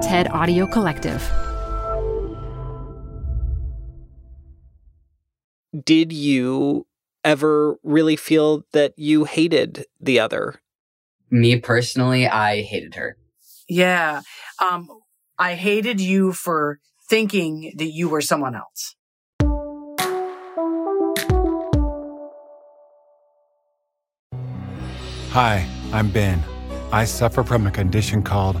TED Audio Collective. Did you ever really feel that you hated the other? Me personally, I hated her. Yeah. Um, I hated you for thinking that you were someone else. Hi, I'm Ben. I suffer from a condition called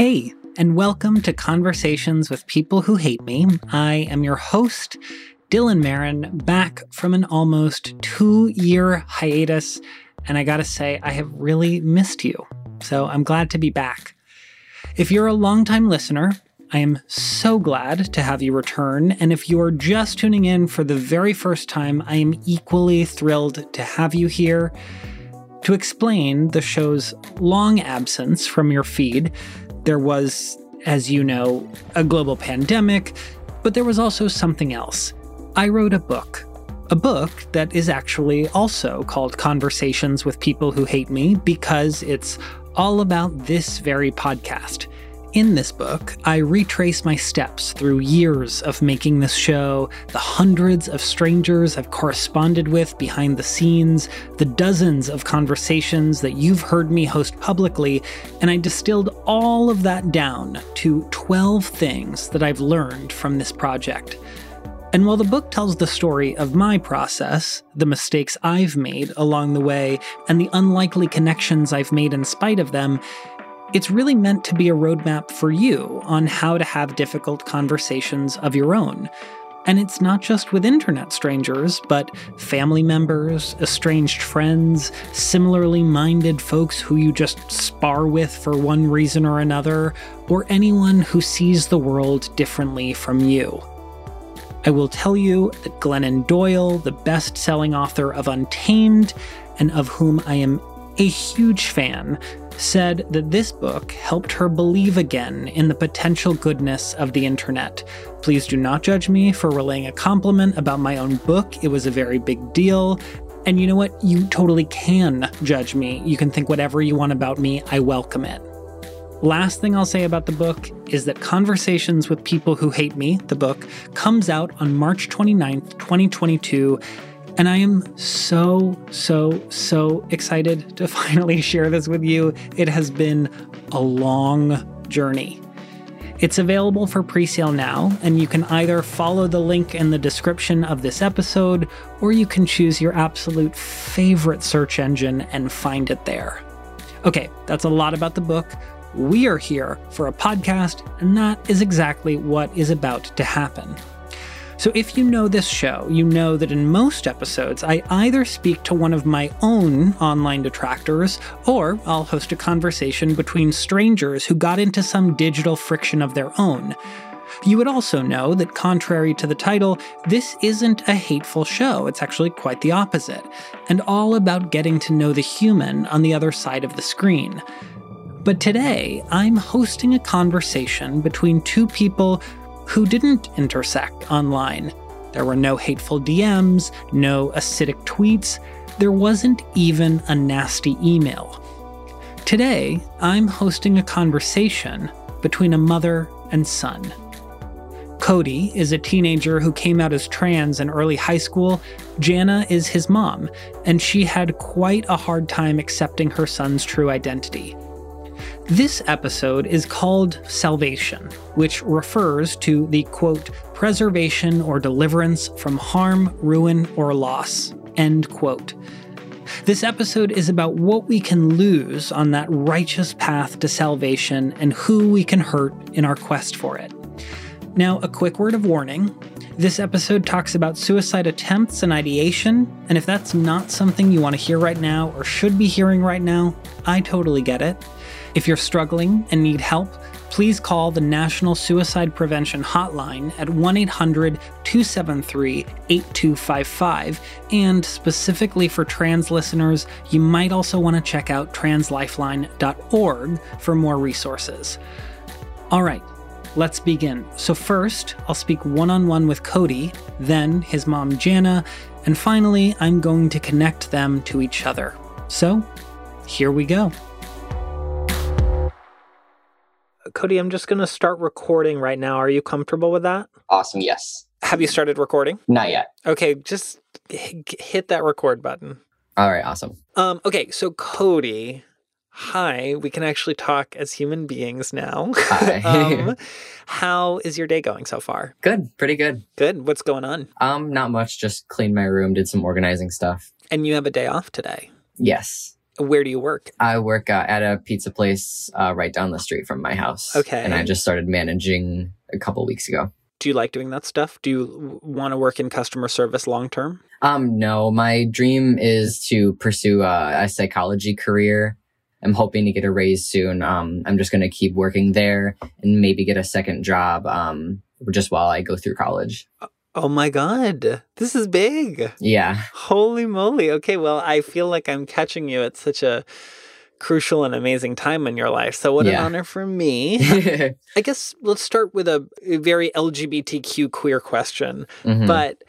Hey, and welcome to Conversations with People Who Hate Me. I am your host, Dylan Marron, back from an almost two year hiatus. And I gotta say, I have really missed you. So I'm glad to be back. If you're a longtime listener, I am so glad to have you return. And if you're just tuning in for the very first time, I am equally thrilled to have you here. To explain the show's long absence from your feed, there was, as you know, a global pandemic, but there was also something else. I wrote a book. A book that is actually also called Conversations with People Who Hate Me because it's all about this very podcast. In this book, I retrace my steps through years of making this show, the hundreds of strangers I've corresponded with behind the scenes, the dozens of conversations that you've heard me host publicly, and I distilled all of that down to 12 things that I've learned from this project. And while the book tells the story of my process, the mistakes I've made along the way, and the unlikely connections I've made in spite of them, it's really meant to be a roadmap for you on how to have difficult conversations of your own. And it's not just with internet strangers, but family members, estranged friends, similarly minded folks who you just spar with for one reason or another, or anyone who sees the world differently from you. I will tell you that Glennon Doyle, the best selling author of Untamed, and of whom I am a huge fan, said that this book helped her believe again in the potential goodness of the internet. Please do not judge me for relaying a compliment about my own book. It was a very big deal. And you know what? You totally can judge me. You can think whatever you want about me. I welcome it. Last thing I'll say about the book is that Conversations with People Who Hate Me, the book, comes out on March 29th, 2022 and I am so, so, so excited to finally share this with you. It has been a long journey. It's available for pre sale now, and you can either follow the link in the description of this episode, or you can choose your absolute favorite search engine and find it there. Okay, that's a lot about the book. We are here for a podcast, and that is exactly what is about to happen. So, if you know this show, you know that in most episodes, I either speak to one of my own online detractors, or I'll host a conversation between strangers who got into some digital friction of their own. You would also know that, contrary to the title, this isn't a hateful show. It's actually quite the opposite, and all about getting to know the human on the other side of the screen. But today, I'm hosting a conversation between two people who didn't intersect online. There were no hateful DMs, no acidic tweets, there wasn't even a nasty email. Today, I'm hosting a conversation between a mother and son. Cody is a teenager who came out as trans in early high school. Janna is his mom, and she had quite a hard time accepting her son's true identity. This episode is called Salvation, which refers to the quote, preservation or deliverance from harm, ruin, or loss, end quote. This episode is about what we can lose on that righteous path to salvation and who we can hurt in our quest for it. Now, a quick word of warning This episode talks about suicide attempts and ideation, and if that's not something you want to hear right now or should be hearing right now, I totally get it. If you're struggling and need help, please call the National Suicide Prevention Hotline at 1 800 273 8255. And specifically for trans listeners, you might also want to check out translifeline.org for more resources. All right, let's begin. So, first, I'll speak one on one with Cody, then his mom Janna, and finally, I'm going to connect them to each other. So, here we go. Cody, I'm just going to start recording right now. Are you comfortable with that? Awesome. Yes. Have you started recording? Not yet. Okay, just hit that record button. All right. Awesome. Um, okay, so Cody, hi. We can actually talk as human beings now. Hi. um, how is your day going so far? Good. Pretty good. Good. What's going on? Um, not much. Just cleaned my room, did some organizing stuff. And you have a day off today. Yes. Where do you work? I work uh, at a pizza place uh, right down the street from my house. Okay. And I just started managing a couple weeks ago. Do you like doing that stuff? Do you want to work in customer service long term? Um, no, my dream is to pursue a, a psychology career. I'm hoping to get a raise soon. Um, I'm just going to keep working there and maybe get a second job um, just while I go through college. Oh my god, this is big. Yeah. Holy moly. Okay, well, I feel like I'm catching you at such a crucial and amazing time in your life. So, what Yeah. an honor for me. I guess let's start with a, very LGBTQ queer question. Mhm. But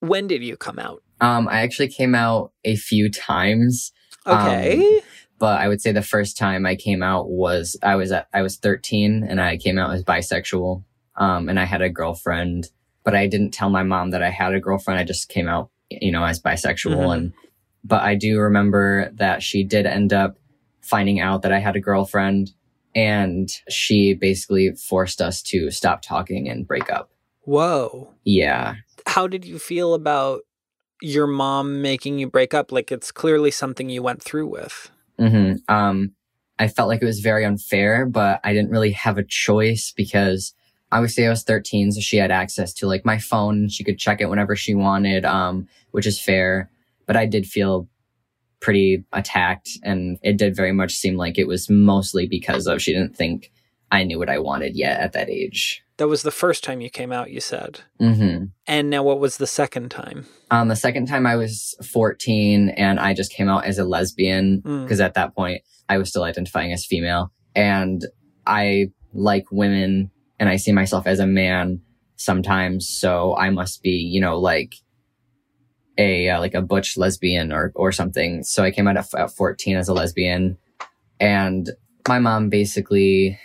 when did you come out? um, I actually came out a few times. Um, Okay. but I would say the first time I came out was I was at I was 13 and I came out as bisexual. Um, and I had a girlfriend, but I didn't tell my mom that I had a girlfriend. I just came out, you know, as bisexual. Mhm. And but I do remember that she did end up finding out that I had a girlfriend, and she basically forced us to stop talking and break up. Whoa. Yeah, How did you feel about your mom making you break up? Like, it's clearly something you went through with. hmm Um, I felt like it was very unfair, but I didn't really have a choice because obviously I was 13, so she had access to like my phone. She could check it whenever she wanted, um, which is fair. But I did feel pretty attacked, and it did very much seem like it was mostly because of she didn't think I knew what I wanted yet at that age. That was the first time you came out, you said. hmm And now, what was the second time? Um, the second time I was 14 and I just came out as a lesbian Mm. because at that point I was still identifying as female and I like women and I see myself as a man sometimes. So I must be, you know, like a, uh, like a butch lesbian or, or something. So I came out at, at 14 as a lesbian and my mom basically,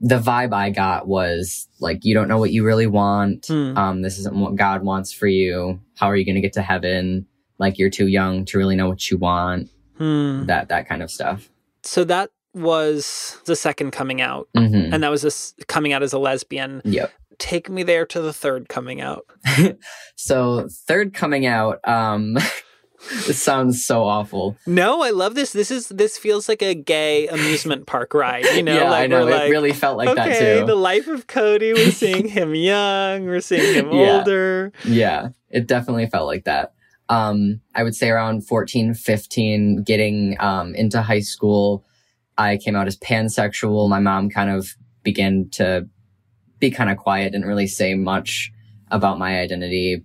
the vibe I got was like, you don't know what you really want. Hmm. Um, this isn't what God wants for you. How are you going to get to heaven? Like you're too young to really know what you want. Hmm. That that kind of stuff. So that was the second coming out, hmm and that was this coming out as a lesbian. Yep. Take me there to the third coming out. So third coming out. Um, this sounds so awful. No, I love this. This is this feels like a gay amusement park ride. You know, yeah, like I know. It like, really felt like that okay, too. the life of Cody. We're seeing him young. We're seeing him Yeah. older. Yeah, it definitely felt like that. Um, I would say around 14, 15, getting um, into high school, I came out as pansexual. My mom kind of began to be kind of quiet, didn't really say much about my identity.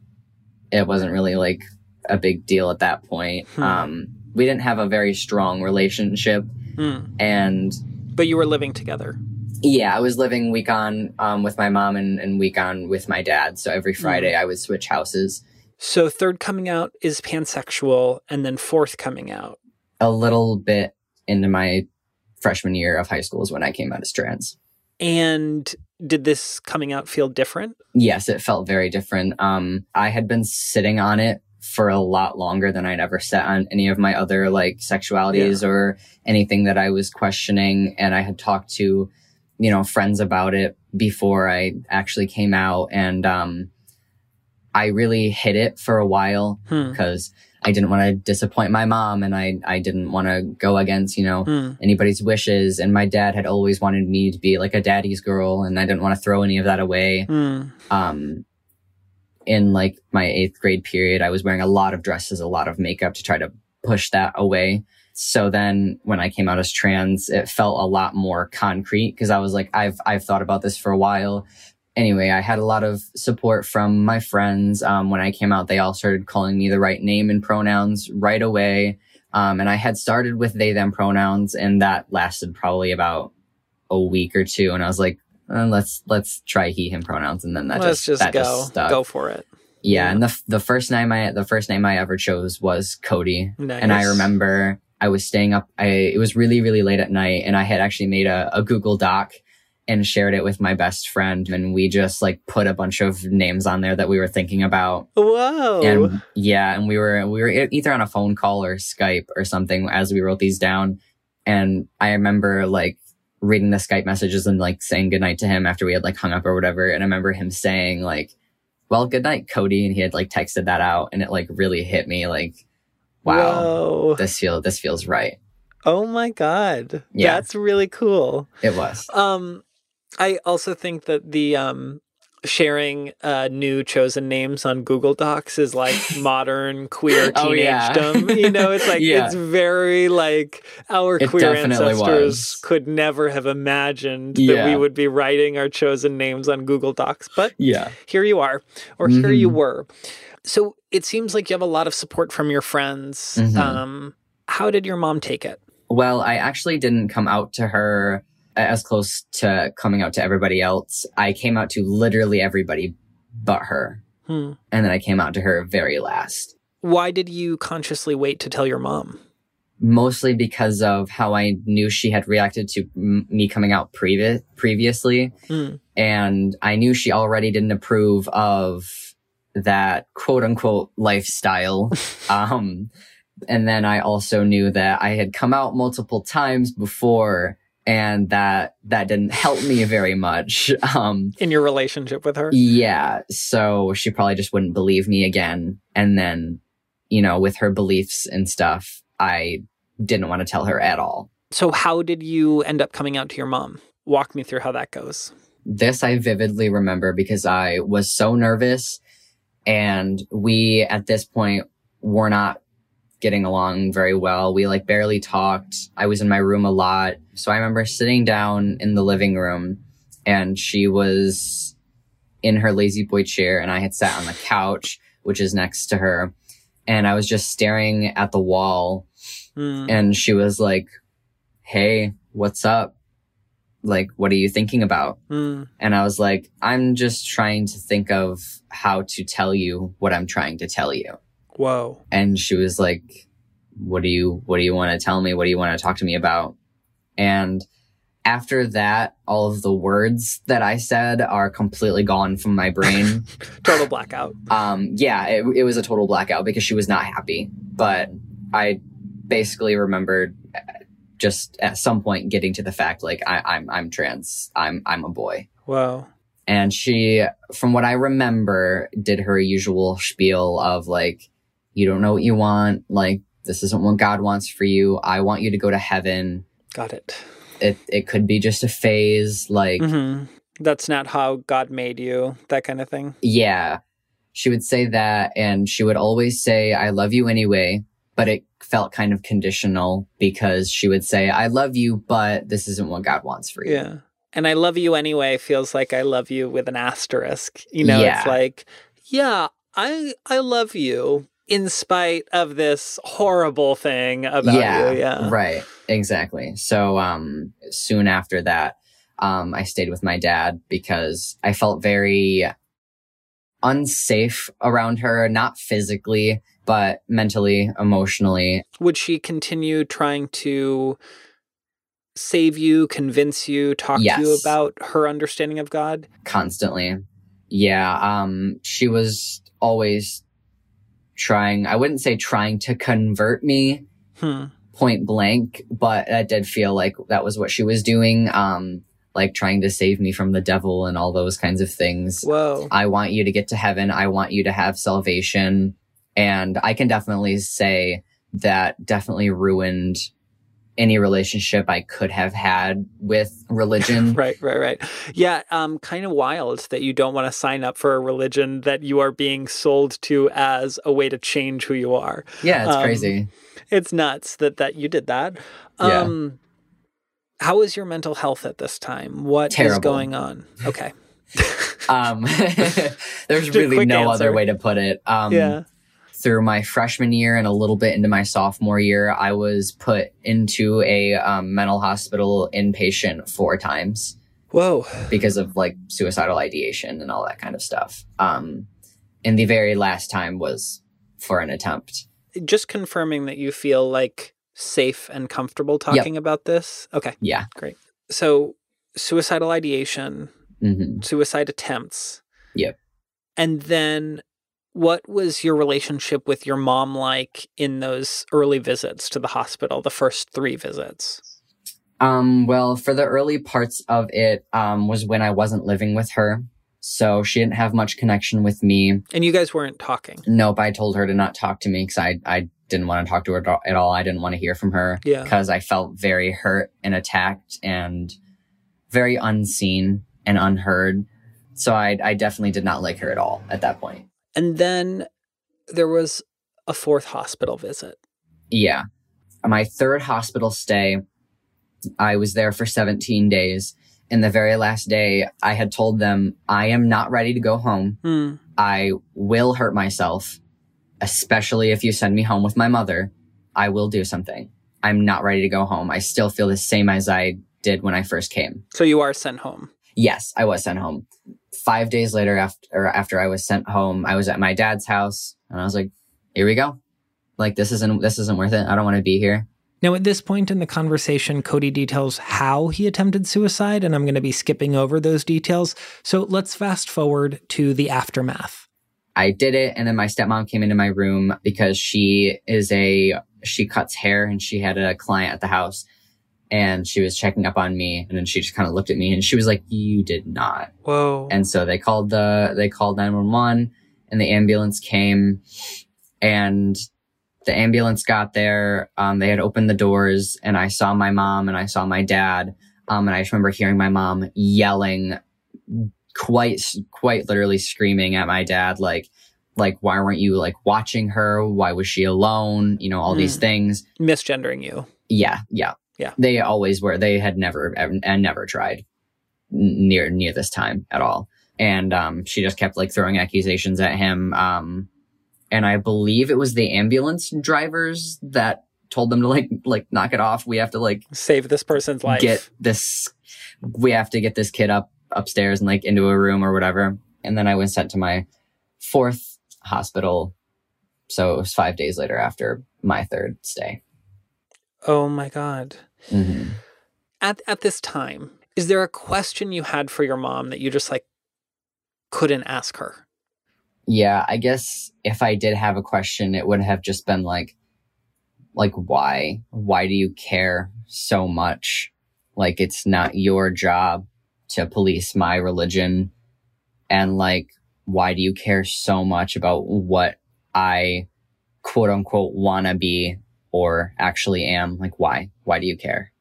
It wasn't really like a big deal at that point. Hmm. Um, we didn't have a very strong relationship. Hmm. And But you were living together. yeah, I was living week on um, with my mom and, and week on with my dad. So every Hmm. Friday I would switch houses. So third coming out is pansexual, and then fourth coming out. a little bit into my freshman year of high school is when I came out as trans. And did this coming out feel different? Yes, it felt very different. Um, I had been sitting on it for a lot longer than I'd ever sat on any of my other like sexualities or anything that I was questioning. And I had talked to, you know, friends about it before I actually came out. And, um, I really hid it for a while Hmm. I didn't want to disappoint my mom and I, I didn't want to go against, you know, Hmm. anybody's wishes. And my dad had always wanted me to be like a daddy's girl and I didn't want to throw any of that away. Hmm. Um, in like my eighth grade period, I was wearing a lot of dresses, a lot of makeup to try to push that away. So then when I came out as trans, it felt a lot more concrete because I was like, I've, I've thought about this for a while. Anyway, I had a lot of support from my friends. Um, when I came out, they all started calling me the right name and pronouns right away. Um, and I had started with they, them pronouns and that lasted probably about a week or two. And I was like, uh, let's, let's try he, him pronouns. And then that Let's just, just that go. just go for it. Yeah, Yeah. and the the first name I the first name I ever chose was Cody, and I remember I was staying up. I it was really really late at night, and I had actually made a, a Google Doc and shared it with my best friend, and we just like put a bunch of names on there that we were thinking about, Whoa. and yeah, and we were we were either on a phone call or Skype or something as we wrote these down, and I remember like reading the Skype messages and like saying goodnight to him after we had like hung up or whatever, and I remember him saying like well, good night, Cody. And he had like texted that out and it like really hit me like, wow, Whoa. this feel, this feels right. Oh my god. Yeah. That's really cool. It was. Um I also think that the um sharing uh new chosen names on Google Docs is like modern queer Oh, yeah. teenagedom. you know, it's like Yeah. it's very like our It queer ancestors was. could never have imagined that we would be writing our chosen names on Google Docs. But Yeah. here you are, or here you Mhm. were. So it seems like you have a lot of support from your friends. Mhm. Um, how did your mom take it? Well, I actually didn't come out to her as close to coming out to everybody else. I came out to literally everybody but her. Hmm. And then I came out to her very last. Why did you consciously wait to tell your mom? Mostly because of how I knew she had reacted to m- me coming out previ- previously. Hmm. and I knew she already didn't approve of that quote unquote lifestyle. um, and then I also knew that I had come out multiple times before and that that didn't help me very much. Um, In your relationship with her? yeah. So she probably just wouldn't believe me again. And then, you know, with her beliefs and stuff, I didn't want to tell her at all. So, how did you end up coming out to your mom? Walk me through how that goes. This I vividly remember because I was so nervous and we at this point were not getting along very well. We like barely talked. I was in my room a lot. So I remember sitting down in the living room and she was in her lazy boy chair and I had sat on the couch, which is next to her. And I was just staring at the wall Hmm. and she was like, Hey, what's up? Like, what are you thinking about? Hmm. And I was like, I'm just trying to think of how to tell you what I'm trying to tell you. Whoa. And she was like, what do you, what do you want to tell me? What do you want to talk to me about? And after that, all of the words that I said are completely gone from my brain. Total blackout. um, yeah, it, it was a total blackout because she was not happy. But I basically remembered uh, just at some point getting to the fact like I, I'm I'm trans. I'm I'm a boy. Whoa. And she, from what I remember, did her usual spiel of like, you don't know what you want. Like, this isn't what God wants for you. I want you to go to heaven. Got it. It, it could be just a phase. Like, hmm That's not how God made you, that kind of thing. yeah, she would say that. And she would always say, I love you anyway. But it felt kind of conditional because she would say, I love you, but this isn't what God wants for you. Yeah. And I love you anyway feels like I love you with an asterisk. You know, Yeah. it's like, yeah, I I love you in spite of this horrible thing about yeah, you. Yeah. right exactly so um soon after that um i stayed with my dad because i felt very unsafe around her not physically but mentally emotionally Would she continue trying to save you, convince you, talk to you about her understanding of God? constantly yeah um she was always trying i wouldn't say trying to convert me Hmm. point blank, but that did feel like that was what she was doing. Um, like trying to save me from the devil and all those kinds of things. Whoa. I want you to get to heaven. I want you to have salvation. And I can definitely say that definitely ruined any relationship I could have had with religion. Right, right, right. Yeah, um, kind of wild that you don't want to sign up for a religion that you are being sold to as a way to change who you are. Yeah, it's Um, crazy. It's nuts that that you did that. Yeah. Um, how is your mental health at this time? What is Terrible. going on? Okay. Um, there's really no answer. other way to put it. Um, yeah. Through my freshman year and a little bit into my sophomore year, I was put into a um, mental hospital inpatient four times Whoa. because of like suicidal ideation and all that kind of stuff. Um, and the very last time was for an attempt. Just confirming that you feel like safe and comfortable talking about this. Okay. Yeah. Great. So suicidal ideation, hmm suicide attempts. Yep. And then what was your relationship with your mom like in those early visits to the hospital, the first three visits? Um, well, for the early parts of it, um, was when I wasn't living with her. So she didn't have much connection with me. And you guys weren't talking. Nope, I told her to not talk to me because I, I didn't want to talk to her at all- I didn't want to hear from her Yeah. because I felt very hurt and attacked and very unseen and unheard. So I, I definitely did not like her at all at that point. And then there was a fourth hospital visit. Yeah. My third hospital stay, I was there for 17 days. And the very last day, I had told them, I am not ready to go home. Hmm. I will hurt myself, especially if you send me home with my mother. I will do something. I'm not ready to go home. I still feel the same as I did when I first came. So you are sent home. Yes, I was sent home. Five days later, after after I was sent home, I was at my dad's house, and I was like, "Here we go. Like this isn't this isn't worth it. I don't want to be here." Now, at this point in the conversation, Cody details how he attempted suicide, and I'm going to be skipping over those details. So let's fast forward to the aftermath. I did it, and then my stepmom came into my room because she is a she cuts hair, and she had a client at the house, and she was checking up on me, and then she just kind of looked at me, and she was like, "You did not." Whoa. And so they called the they called 911 and the ambulance came and the ambulance got there. Um, they had opened the doors and I saw my mom and I saw my dad. Um, and I just remember hearing my mom yelling quite quite literally screaming at my dad like like why weren't you like watching her? Why was she alone? You know, all these Hmm. things. Misgendering you. Yeah, yeah, Yeah. They always were. They had never and never tried near near this time at all. And um, she just kept like throwing accusations at him. Um, and I believe it was the ambulance drivers that told them to like like knock it off. We have to like Save this person's life. get this. We have to get this kid up upstairs and like into a room or whatever. And then I was sent to my fourth hospital. So it was five days later after my third stay. oh my God. Hmm At, at this time, is there a question you had for your mom that you just like couldn't ask her? Yeah, I guess if I did have a question, it would have just been like, like why? Why do you care so much? Like it's not your job to police my religion, and like why do you care so much about what I quote unquote wanna be or actually am? Like why? Why do you care?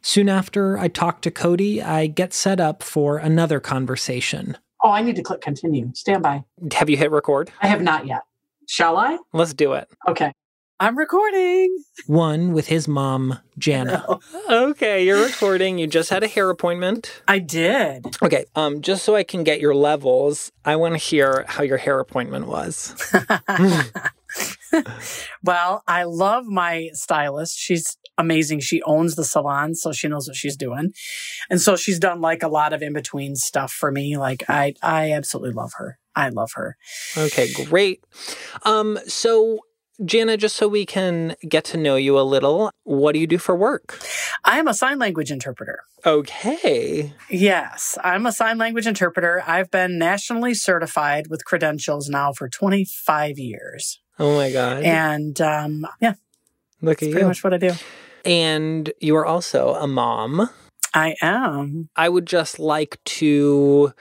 Soon after I talk to Cody, I get set up for another conversation. Oh, I need to click continue. Stand by. Have you hit record? I have not yet. Shall I? Let's do it. Okay. I'm recording. One with his mom, Janna. Okay, you're recording. You just had a hair appointment. I did. Okay, um, just so I can get your levels, I want to hear how your hair appointment was. well, I love my stylist. She's amazing. She owns the salon, so she knows what she's doing. And so she's done like a lot of in between stuff for me. Like I I absolutely love her. I love her. Okay, great. Um, so Janna, just so we can get to know you a little, what do you do for work? I am a sign language interpreter. Okay. Yes, I'm a sign language interpreter. I've been nationally certified with credentials now for 25 years. Oh my god. And um, yeah, Look that's at pretty you. much what I do. And you are also a mom. I am. I would just like to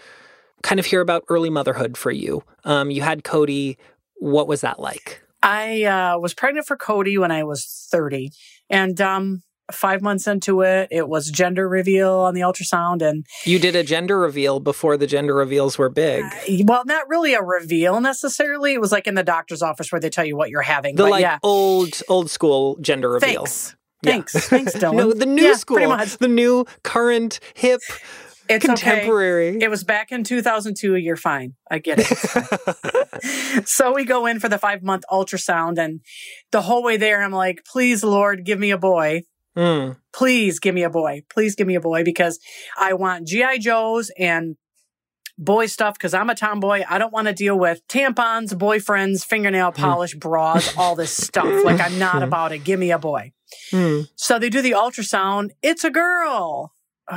kind of hear about early motherhood for you. Um, you had Cody. what was that like? I uh, was pregnant for Cody when I was 30. And um, five months into it, it was gender reveal on the ultrasound. And You did a gender reveal before the gender reveals were big. uh, well, not really a reveal necessarily. It was like in the doctor's office where they tell you what you're having. The but like yeah, old old school gender reveal. thanks. Yeah. Thanks. Thanks, Dylan. No, the new Yeah, school, Pretty much. the new current hip It's okay. contemporary. It was back in 2002. You're fine. I get it. so we go in for the five month ultrasound, and the whole way there, I'm like, please, Lord, give me a boy. Mm. Please give me a boy. Please give me a boy because I want G.I. Joes and boy stuff because I'm a tomboy. I don't want to deal with tampons, boyfriends, fingernail polish, bras, all this stuff. Like, I'm not about it. Give me a boy. Mm. So they do the ultrasound. It's a girl.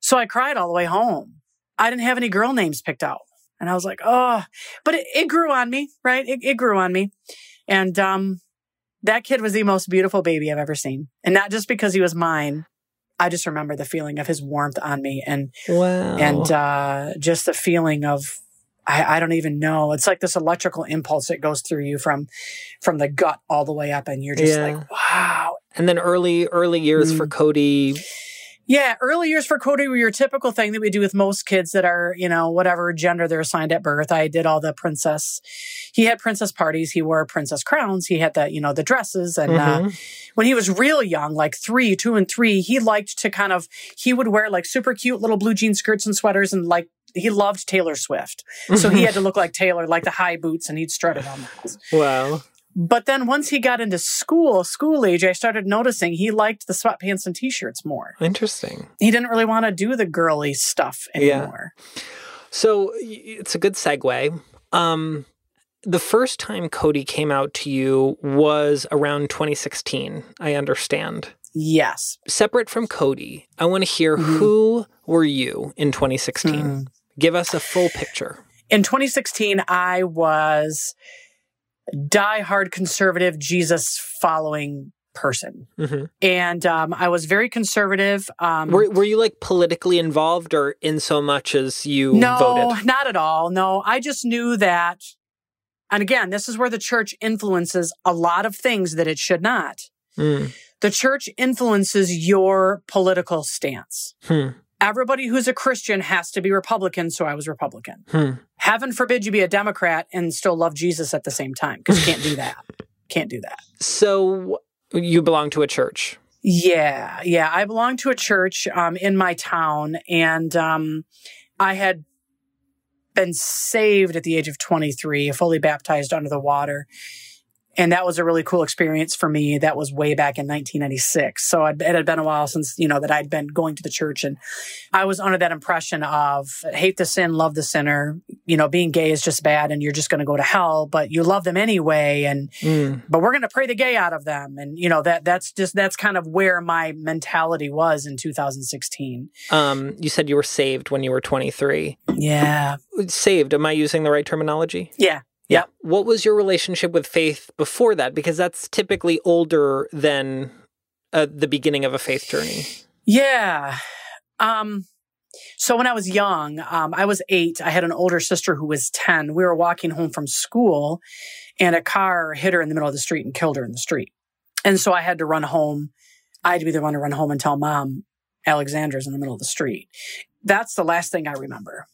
so I cried all the way home. I didn't have any girl names picked out. And I was like, oh, but it, it grew on me, right? It, it grew on me. And, um, that kid was the most beautiful baby I've ever seen. And not just because he was mine. I just remember the feeling of his warmth on me and, Wow. and, uh, just the feeling of, I, I don't even know. It's like this electrical impulse that goes through you from, from the gut all the way up. And you're just Yeah. like, wow, and then early early years Mm. for Cody. Yeah, early years for Cody were your typical thing that we do with most kids that are, you know, whatever gender they're assigned at birth. I did all the princess. He had princess parties. He wore princess crowns. He had the, you know, the dresses. And uh, Mhm. when he was real young, like three, two and three, he liked to kind of, he would wear like super cute little blue jean skirts and sweaters and like, he loved Taylor Swift. So he had to look like Taylor, like the high boots, and he'd strut it on the house. wow. But then once he got into school, school age, I started noticing he liked the sweatpants and t-shirts more Interesting. he didn't really want to do the girly stuff anymore. Yeah. So it's a good segue. Um, the first time Cody came out to you was around 2016. I understand. Yes. Separate from Cody, I want to hear Mhm. who were you in 2016. Mhm. Give us a full picture. In 2016, I was diehard conservative, Jesus following person. Mhm. And um, I was very conservative. Um, Were, were you like politically involved or in so much as you no, voted? not at all. No, I just knew that. And again, this is where the church influences a lot of things that it should not. Mm. The church influences your political stance. Hmm. Everybody who's a Christian has to be Republican, so I was Republican. Hmm. Heaven forbid you be a Democrat and still love Jesus at the same time, because you can't do that. Can't do that. So you belong to a church. Yeah, yeah. I belong to a church um, in my town, and um, I had been saved at the age of 23, fully baptized under the water. And that was a really cool experience for me. That was way back in 1996. So it had been a while since, you know, that I'd been going to the church. And I was under that impression of hate the sin, love the sinner. You know, being gay is just bad and you're just going to go to hell, but you love them anyway. And Mm. but we're going to pray the gay out of them and you know that that's just that's kind of where my mentality was in 2016 Um, you said you were saved when you were 23. yeah Saved, am I using the right terminology? yeah Yeah. What was your relationship with faith before that? Because that's typically older than uh, the beginning of a faith journey. yeah um so when i was young um, i was eight i had an older sister who was 10 we were walking home from school and a car hit her in the middle of the street and killed her in the street and so i had to run home i had to be the one to run home and tell mom alexandra's in the middle of the street that's the last thing i remember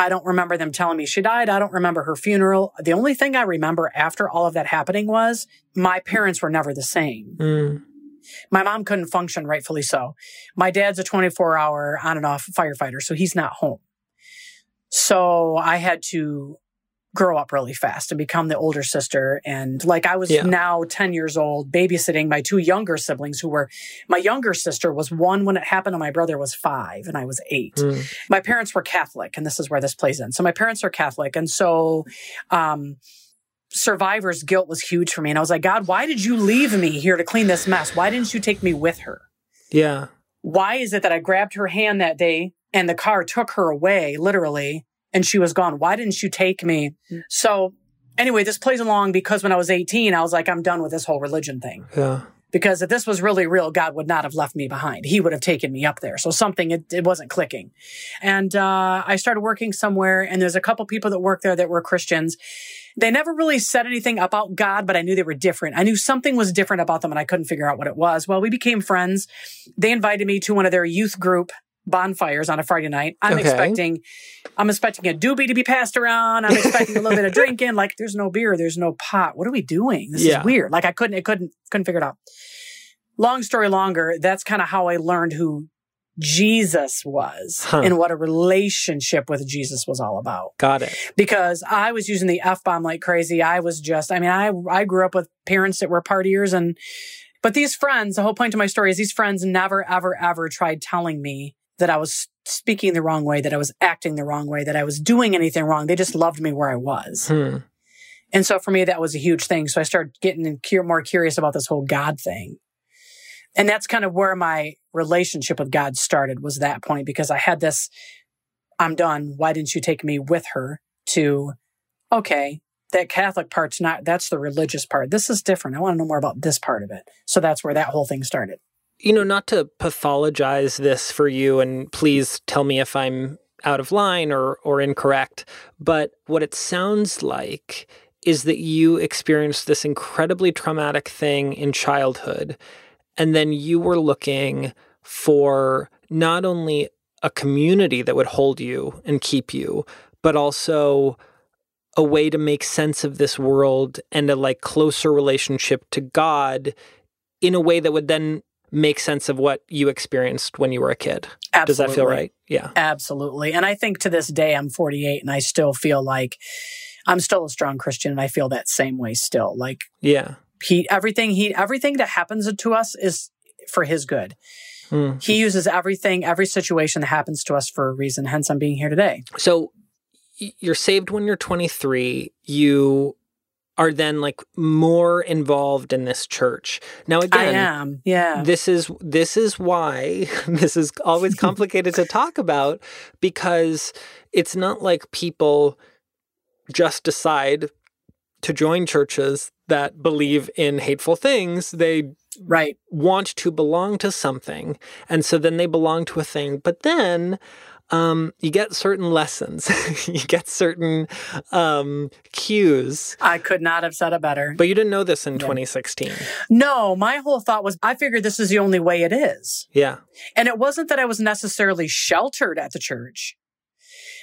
I don't remember them telling me she died. I don't remember her funeral. The only thing I remember after all of that happening was my parents were never the same. Mm. My mom couldn't function rightfully so. My dad's a 24 hour on and off firefighter, so he's not home. So I had to grow up really fast and become the older sister. And like I was Yeah. now 10 years old, babysitting my two younger siblings who were, my younger sister was one when it happened, and my brother was five, and I was eight Mm. my parents were Catholic, and this is where this plays in. So my parents are Catholic, and so um, survivor's guilt was huge for me. And I was like, God, why did you leave me here to clean this mess? Why didn't you take me with her? Yeah. Why is it that I grabbed her hand that day and the car took her away, literally, and she was gone? Why didn't you take me? So anyway, this plays along because when I was 18, I was like, I'm done with this whole religion thing Yeah. because if this was really real, God would not have left me behind. He would have taken me up there. So something, it, it wasn't clicking. And uh, I started working somewhere, and there's a couple people that work there that were Christians. They never really said anything about God, but I knew they were different. I knew something was different about them and I couldn't figure out what it was. Well, we became friends. They invited me to one of their youth group bonfires on a Friday night. I'm Okay. expecting, I'm expecting a doobie to be passed around. I'm expecting a little bit of drinking. Like there's no beer, there's no pot. What are we doing? This Yeah. is weird. Like I couldn't, I couldn't, couldn't figure it out. Long story longer, that's kind of how I learned who Jesus was Huh. and what a relationship with Jesus was all about Got it. because I was using the F bomb like crazy. I was just, I mean, I, I grew up with parents that were partiers and, but these friends, the whole point of my story is these friends never, ever, ever tried telling me that I was speaking the wrong way, that I was acting the wrong way, that I was doing anything wrong. They just loved me where I was. Hmm. And so for me, that was a huge thing. So I started getting more curious about this whole God thing. And that's kind of where my relationship with God started was that point because I had this, I'm done. Why didn't you take me with her to, okay, that Catholic part's not, that's the religious part. This is different. I want to know more about this part of it. So that's where that whole thing started. You know, not to pathologize this for you, and please tell me if I'm out of line or or incorrect, but what it sounds like is that you experienced this incredibly traumatic thing in childhood, and then you were looking for not only a community that would hold you and keep you, but also a way to make sense of this world and a like closer relationship to God in a way that would then make sense of what you experienced when you were a kid. Absolutely. Does that feel right? Yeah. Absolutely. And I think to this day, I'm 48 and I still feel like I'm still a strong Christian and I feel that same way still. Like Yeah. he, everything he, everything that happens to us is for his good. Hmm. He uses everything, every situation that happens to us for a reason. Hence, I'm being here today. So you're saved when you're 23. You are then like more involved in this church. Now again, I am. Yeah. this is this is why this is always complicated to talk about because it's not like people just decide to join churches that believe in hateful things. They Right. want to belong to something. And so then they belong to a thing. But then um, you get certain lessons, you get certain um, cues. I could not have said it better. But you didn't know this in Yeah. 2016. no, my whole thought was I figured this is the only way it is. Yeah. And it wasn't that I was necessarily sheltered at the church.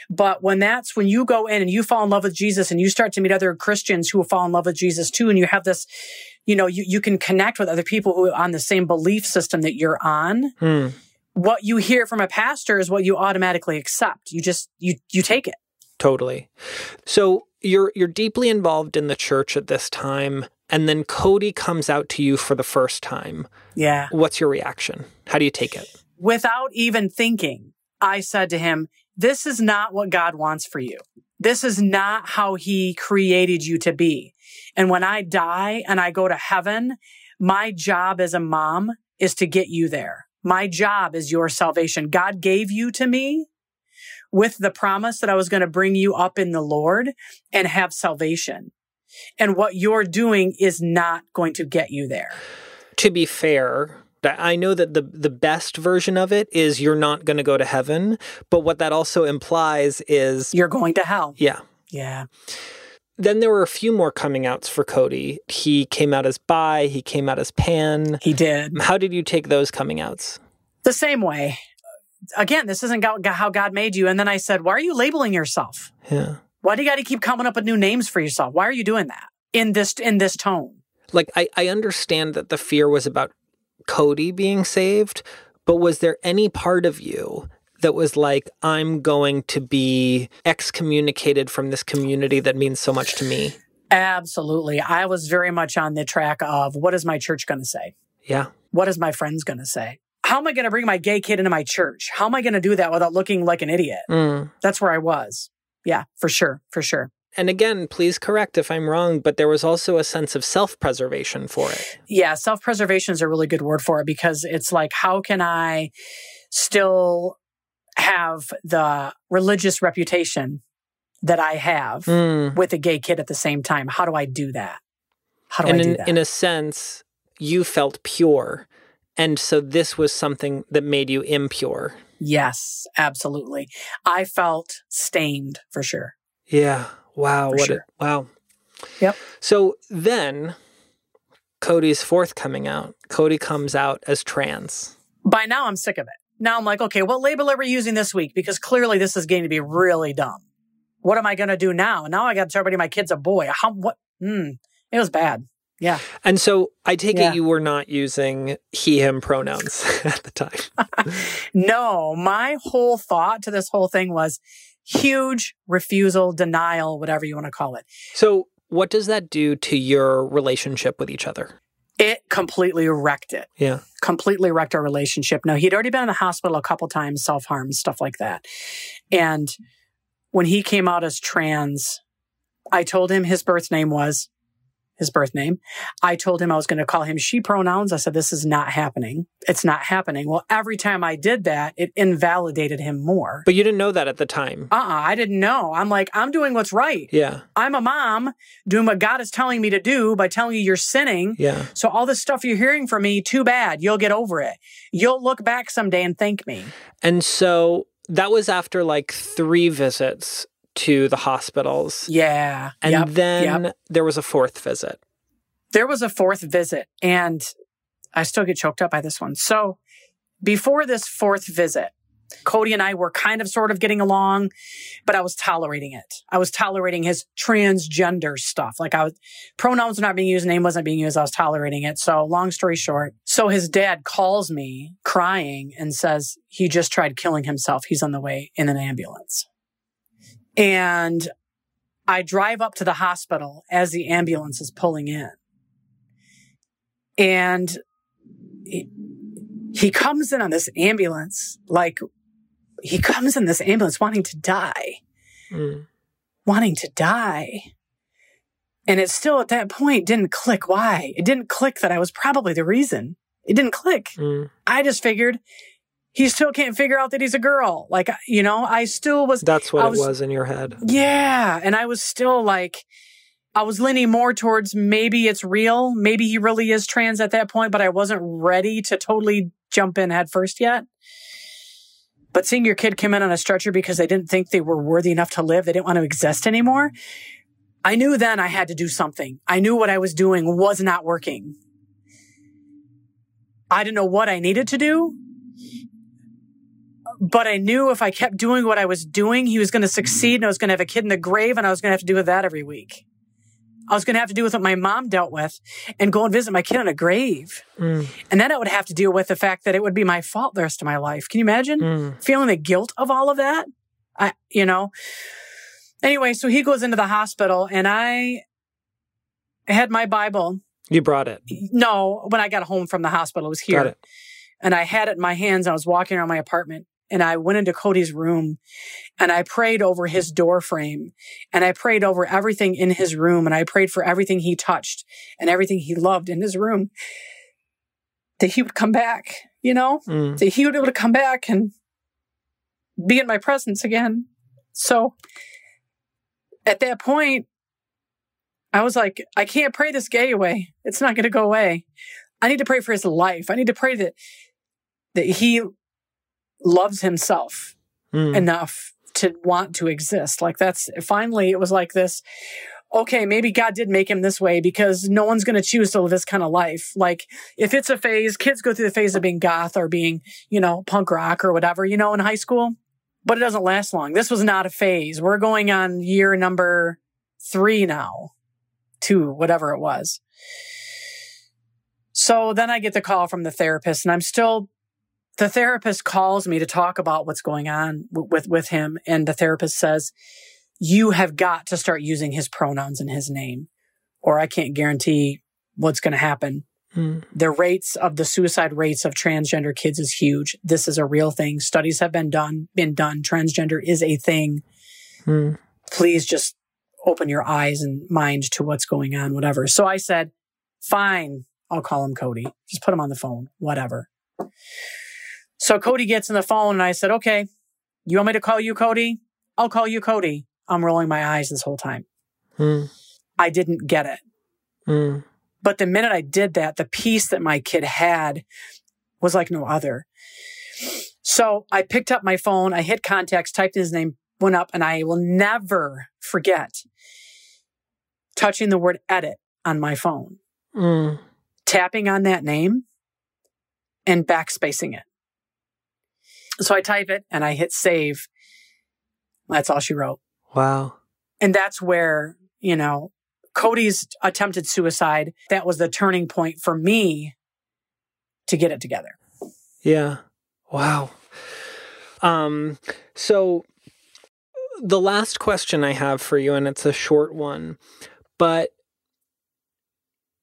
But when that's when you go in and you fall in love with Jesus and you start to meet other Christians who fall in love with Jesus too, and you have this, you know, you, you can connect with other people who are on the same belief system that you're on. Hmm. What you hear from a pastor is what you automatically accept. You just, you, you take it. Totally. So you're you're deeply involved in the church at this time, and then Cody comes out to you for the first time. Yeah. What's your reaction? How do you take it? Without even thinking, I said to him, this is not what God wants for you. This is not how he created you to be. And when I die and I go to heaven, my job as a mom is to get you there. My job is your salvation. God gave you to me with the promise that I was going to bring you up in the Lord and have salvation. And what you're doing is not going to get you there. To be fair, I know that the the best version of it is you're not going to go to heaven, but what that also implies is You're going to hell. yeah. Yeah. Then there were a few more coming outs for Cody. He came out as bi, he came out as pan. He did. How did you take those coming outs? the same way. Again, this isn't how God made you. And then I said, why are you labeling yourself? Yeah. Why do you got to keep coming up with new names for yourself? Why are you doing that in this, in this tone? like I, I understand that the fear was about Cody being saved, but was there any part of you that was like, I'm going to be excommunicated from this community that means so much to me? Absolutely. I was very much on the track of what is my church going to say? Yeah. What is my friends going to say? How am I going to bring my gay kid into my church? How am I going to do that without looking like an idiot? Mm. That's where I was. Yeah, for sure. For sure. And again, please correct if I'm wrong, but there was also a sense of self preservation for it. Yeah, self preservation is a really good word for it because it's like, how can I still have the religious reputation that I have Mm. with a gay kid at the same time? How do I do that? How do And I do in, that? in a sense, you felt pure. And so this was something that made you impure. yes, absolutely. I felt stained for sure. Yeah. Wow. For what sure. a, wow. Yep. So then Cody's fourth coming out. Cody comes out as trans. By now, I'm sick of it. Now I'm like, okay, what label are we using this week? Because clearly this is going to be really dumb. What am I going to do now? Now I got to tell everybody my kid's a boy. How, what? Hmm. It was bad. Yeah. And so I take Yeah. it you were not using he, him pronouns at the time. No, my whole thought to this whole thing was huge refusal, denial, whatever you want to call it. So what does that do to your relationship with each other? It completely wrecked it. Yeah. completely wrecked our relationship. Now, he'd already been in the hospital a couple times, self harm, stuff like that. And when he came out as trans, I told him his birth name was his birth name. I told him I was going to call him she pronouns. I said, this is not happening. It's not happening. Well, every time I did that, it invalidated him more. But you didn't know that at the time. Uh uh I didn't know. I'm like, I'm doing what's right. Yeah. I'm a mom doing what God is telling me to do by telling you you're sinning. Yeah. So all this stuff you're hearing from me, too bad. You'll get over it. You'll look back someday and thank me. And so that was after like three visits to the hospitals. Yeah. And Yep. then Yep. there was a fourth visit. There was a fourth visit, and I still get choked up by this one. So before this fourth visit, Cody and I were kind of sort of getting along, but I was tolerating it. I was tolerating his transgender stuff. Like I was, pronouns were not being used, name wasn't being used. I was tolerating it. So long story short, so his dad calls me crying and says he just tried killing himself. He's on the way in an ambulance. And I drive up to the hospital as the ambulance is pulling in. And he, he comes in on this ambulance, like he comes in this ambulance wanting to die, Mm. wanting to die. And it still at that point didn't click why. It didn't click that I was probably the reason. It didn't click. Mm. I just figured he still can't figure out that he's a girl. Like, you know, I still was That's what I it was- was in your head. yeah. And I was still like, I was leaning more towards maybe it's real. Maybe he really is trans at that point, but I wasn't ready to totally jump in head first yet. But seeing your kid come in on a stretcher because they didn't think they were worthy enough to live, they didn't want to exist anymore. I knew then I had to do something. I knew what I was doing was not working. I didn't know what I needed to do, but I knew if I kept doing what I was doing, he was going to succeed and I was going to have a kid in the grave and I was going to have to deal with that every week. I was going to have to deal with what my mom dealt with and go and visit my kid in a grave. Mm. And then I would have to deal with the fact that it would be my fault the rest of my life. Can you imagine Mm. feeling the guilt of all of that? I, you know, anyway, so he goes into the hospital and I had my Bible. You brought it. No, when I got home from the hospital, it was here and I had it in my hands. I was walking around my apartment and I went into Cody's room and I prayed over his door frame and I prayed over everything in his room and I prayed for everything he touched and everything he loved in his room that he would come back, you know, Mm. that he would be able to come back and be in my presence again. So at that point, I was like, I can't pray this gay away. It's not going to go away. I need to pray for his life. I need to pray that that he loves himself Mm. enough to want to exist. Like that's finally it was like this. Okay, maybe God did make him this way because no one's going to choose to live this kind of life. Like if it's a phase, kids go through the phase of being goth or being, you know, punk rock or whatever, you know, in high school, but it doesn't last long. This was not a phase. We're going on year number three now, two, whatever it was. So then I get the call from the therapist and I'm still the therapist calls me to talk about what's going on w- with with him and the therapist says you have got to start using his pronouns in his name or I can't guarantee what's going to happen. Mm. The rates of the suicide rates of transgender kids is huge. This is a real thing. Studies have been done, been done. Transgender is a thing. Mm. Please just open your eyes and mind to what's going on, whatever. So I said, fine, I'll call him Cody. Just put him on the phone, whatever. So Cody gets on the phone and I said, okay, you want me to call you Cody? I'll call you Cody. I'm rolling my eyes this whole time. Mm. I didn't get it. Mm. But the minute I did that, the peace that my kid had was like no other. So I picked up my phone, I hit contacts, typed his name, went up, and I will never forget. touching the word edit on my phone, Mm. tapping on that name and backspacing it. So I type it and I hit save. That's all she wrote. Wow. And that's where, you know, Cody's attempted suicide, that was the turning point for me to get it together. Yeah. Wow. Um, so the last question I have for you, and it's a short one, but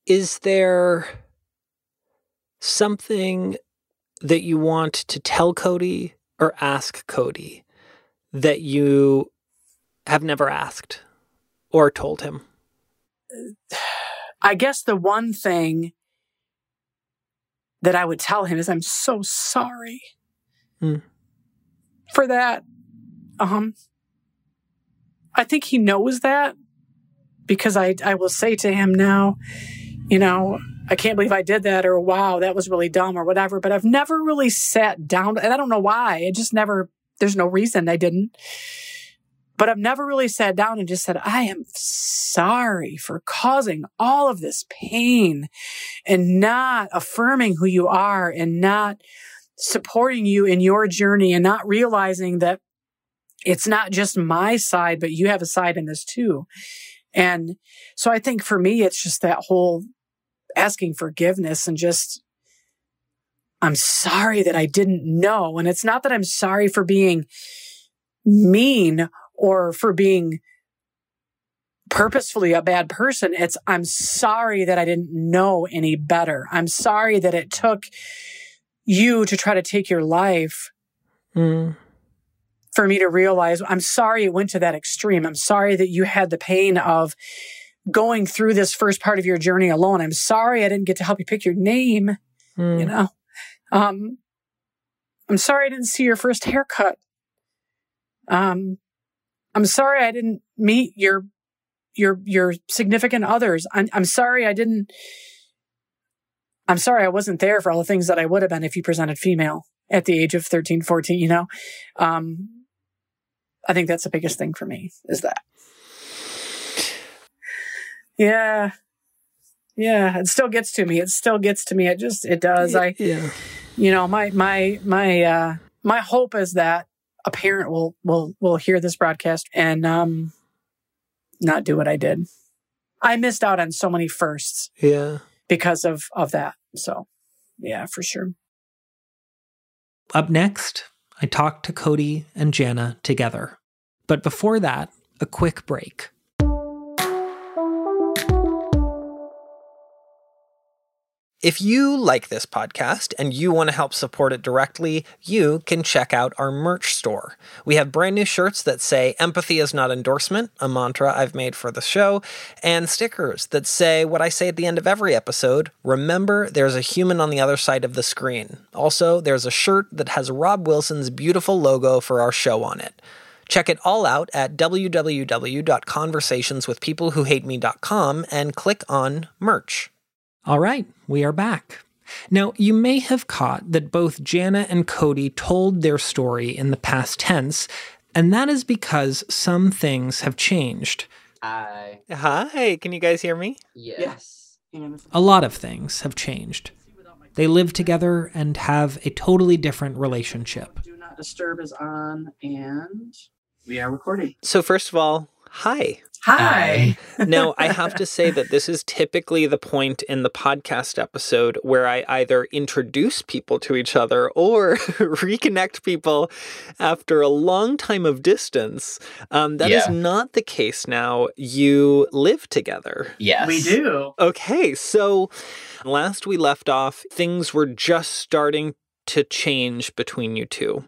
is there something that you want to tell Cody or ask Cody that you have never asked or told him? I guess the one thing that I would tell him is I'm so sorry Hmm. for that. Um, I think he knows that because I, I will say to him now, you know, I can't believe I did that or wow, that was really dumb or whatever, but I've never really sat down and I don't know why. It just never, there's no reason I didn't. But I've never really sat down and just said, I am sorry for causing all of this pain and not affirming who you are and not supporting you in your journey and not realizing that it's not just my side, but you have a side in this too. And so I think for me, it's just that whole asking forgiveness and just, I'm sorry that I didn't know. And it's not that I'm sorry for being mean or for being purposefully a bad person. It's, I'm sorry that I didn't know any better. I'm sorry that it took you to try to take your life Mm. for me to realize I'm sorry it went to that extreme. I'm sorry that you had the pain of going through this first part of your journey alone. I'm sorry I didn't get to help you pick your name, Mm. you know. Um I'm sorry I didn't see your first haircut. Um I'm sorry I didn't meet your your your significant others. I'm I'm sorry I didn't I'm sorry I wasn't there for all the things that I would have been if you presented female at the age of 13, 14, you know. Um I think that's the biggest thing for me is that. Yeah. Yeah, it still gets to me. It still gets to me. It just it does. I yeah. you know, my my my uh my hope is that a parent will will will hear this broadcast and um not do what I did. I missed out on so many firsts Yeah. because of of that. So, yeah, for sure. Up next, I talked to Cody and Janna together. But before that, a quick break. If you like this podcast and you want to help support it directly, you can check out our merch store. We have brand new shirts that say empathy is not endorsement, a mantra I've made for the show, and stickers that say what I say at the end of every episode remember there's a human on the other side of the screen. Also, there's a shirt that has Rob Wilson's beautiful logo for our show on it. Check it all out at www.conversationswithpeoplewhohateme.com and click on merch. All right, we are back. Now, you may have caught that both Janna and Cody told their story in the past tense, and that is because some things have changed. Hi. Hi, can you guys hear me? Yes. A lot of things have changed. They live together and have a totally different relationship. Do not disturb is on, and we are recording. So, first of all, hi. Hi. now, I have to say that this is typically the point in the podcast episode where I either introduce people to each other or reconnect people after a long time of distance. Um, that is Yeah. not the case now. You live together. Yes. We do. Okay, so last we left off, things were just starting to change between you two.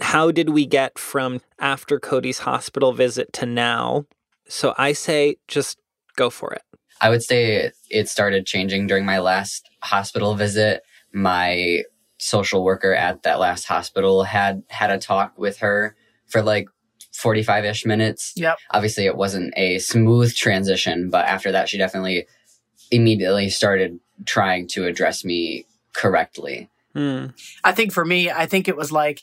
How did we get from after Cody's hospital visit to now? So I say just go for it. I would say it started changing during my last hospital visit. My social worker at that last hospital had had a talk with her for like 45ish minutes. Yep. Obviously it wasn't a smooth transition, but after that she definitely immediately started trying to address me correctly. Hmm. I think for me, I think it was like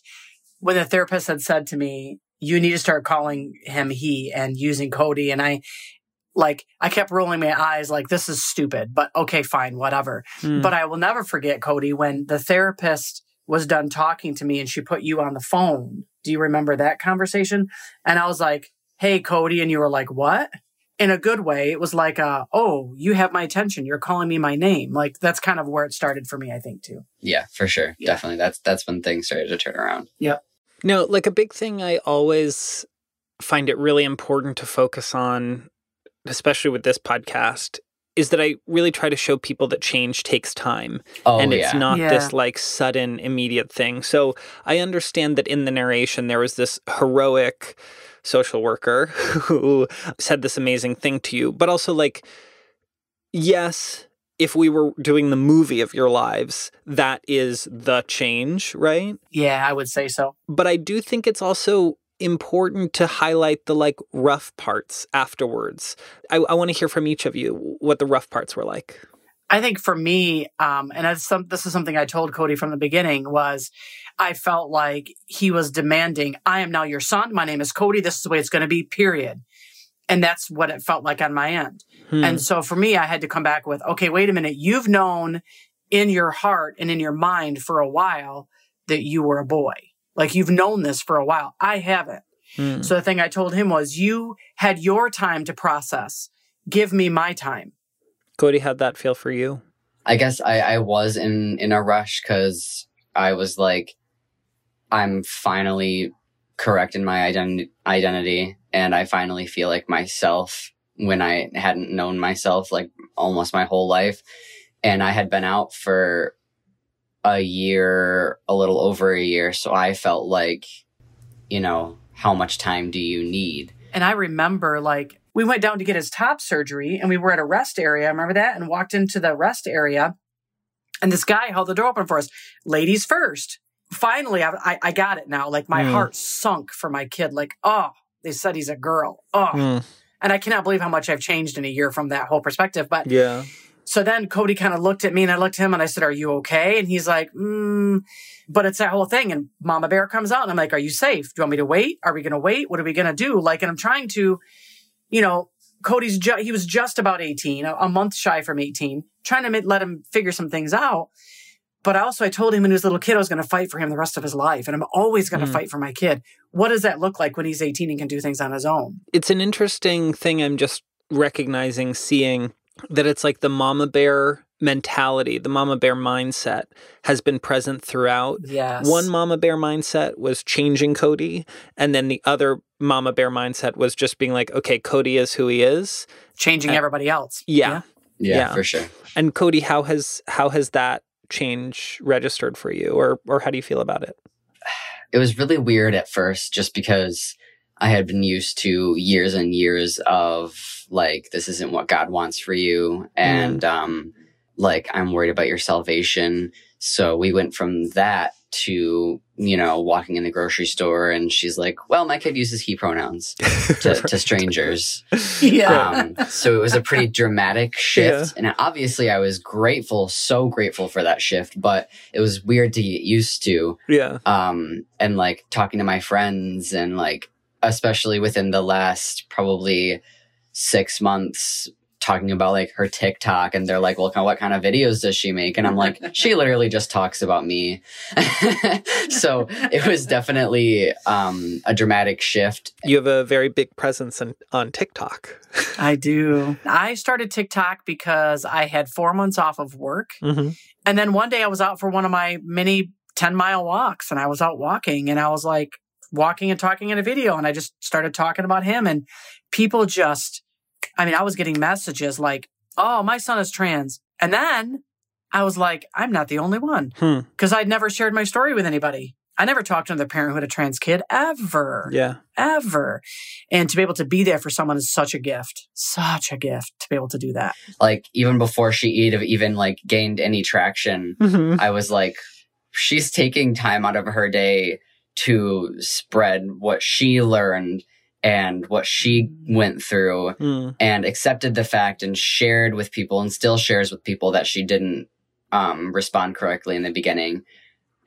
when the therapist had said to me, you need to start calling him he and using Cody. And I, Like I kept rolling my eyes like this is stupid, but okay, fine, whatever. Hmm. But I will never forget, Cody, when the therapist was done talking to me and she put you on the phone. Do you remember that conversation? And I was like, Hey, Cody. And you were like, what? In a good way. It was like, uh, Oh, you have my attention. You're calling me my name. Like that's kind of where it started for me, I think too. Yeah, for sure. Yeah. Definitely. That's that's when things started to turn around. Yeah. No, like a big thing I always find it really important to focus on, especially with this podcast, is that I really try to show people that change takes time Oh and yeah. it's not Yeah. this like sudden immediate thing. So I understand that in the narration there was this heroic social worker who said this amazing thing to you, but also like yes, if we were doing the movie of your lives, that is the change, right? Yeah, I would say so. but I do think it's also important to highlight the like rough parts afterwards. I, I want to hear from each of you what the rough parts were like. I think for me, um, and some, this is something I told Cody from the beginning was I felt like he was demanding, I am now your son. My name is Cody. This is the way it's going to be, period. And that's what it felt like on my end. Hmm. And so for me, I had to come back with, okay, wait a minute. You've known in your heart and in your mind for a while that you were a boy. Like you've known this for a while. I haven't. Hmm. So the thing I told him was, you had your time to process. Give me my time. Cody, how'd that feel for you? I guess I, I was in in a rush because I was like, I'm finally correct in my ident- identity, and I finally feel like myself when I hadn't known myself like almost my whole life, and I had been out for a year, a little over a year, so I felt like, you know, how much time do you need? And I remember like we went down to get his top surgery and we were at a rest area. Remember that and walked into the rest area and this guy held the door open for us. Ladies first. Finally, I, I, I got it now. Like my Mm. heart sunk for my kid. Like, oh, they said he's a girl. Oh, Hmm. and I cannot believe how much I've changed in a year from that whole perspective. But Yeah. so then Cody kind of looked at me and I looked at him and I said, Are you okay? And he's like, mm, But it's that whole thing. And Mama Bear comes out and I'm like, Are you safe? Do you want me to wait? Are we going to wait? What are we going to do? Like, and I'm trying to, you know, Cody's, ju- he was just about 18, a, a month shy from 18, trying to ma- let him figure some things out. But also, I told him when he was a little kid, I was going to fight for him the rest of his life. And I'm always going to Mm. fight for my kid. What does that look like when he's 18 and can do things on his own? It's an interesting thing I'm just recognizing, seeing that it's like the mama bear mentality, the mama bear mindset has been present throughout. Yes. One mama bear mindset was changing Cody, and then the other mama bear mindset was just being like, okay, Cody is who he is. changing Uh, everybody else. Yeah. Yeah, Yeah. for sure. And Cody, how has how has that change registered for you, or or how do you feel about it? it was really weird at first just because I had been used to years and years of like this isn't what God wants for you and um like I'm worried about your salvation. So we went from that to, you know, walking in the grocery store and she's like, "Well, my kid uses he pronouns to, to strangers." Yeah. Um, so it was a pretty dramatic shift. And obviously I was grateful, so grateful for that shift, but it was weird to get used to yeah. um and like talking to my friends and like especially within the last probably six months talking about like her tiktok and they're like well what kind of videos does she make and i'm like she literally just talks about me so it was definitely um a dramatic shift You have a very big presence on, on TikTok. I do. I started TikTok because I had four months off of work. Mm-hmm. And then one day I was out for one of my many 10 mile walks and I was out walking and I was like walking and talking in a video and I just started talking about him and people just, I mean, I was getting messages like, oh, my son is trans. And then I was like, I'm not the only one Hmm. because I'd never shared my story with anybody. I never talked to another parent who had a trans kid ever Yeah. ever. And to be able to be there for someone is such a gift, such a gift to be able to do that. like even before she even even like gained any traction Mm-hmm. I was like, she's taking time out of her day to spread what she learned and what she went through Mm. and accepted the fact and shared with people and still shares with people that she didn't um, respond correctly in the beginning.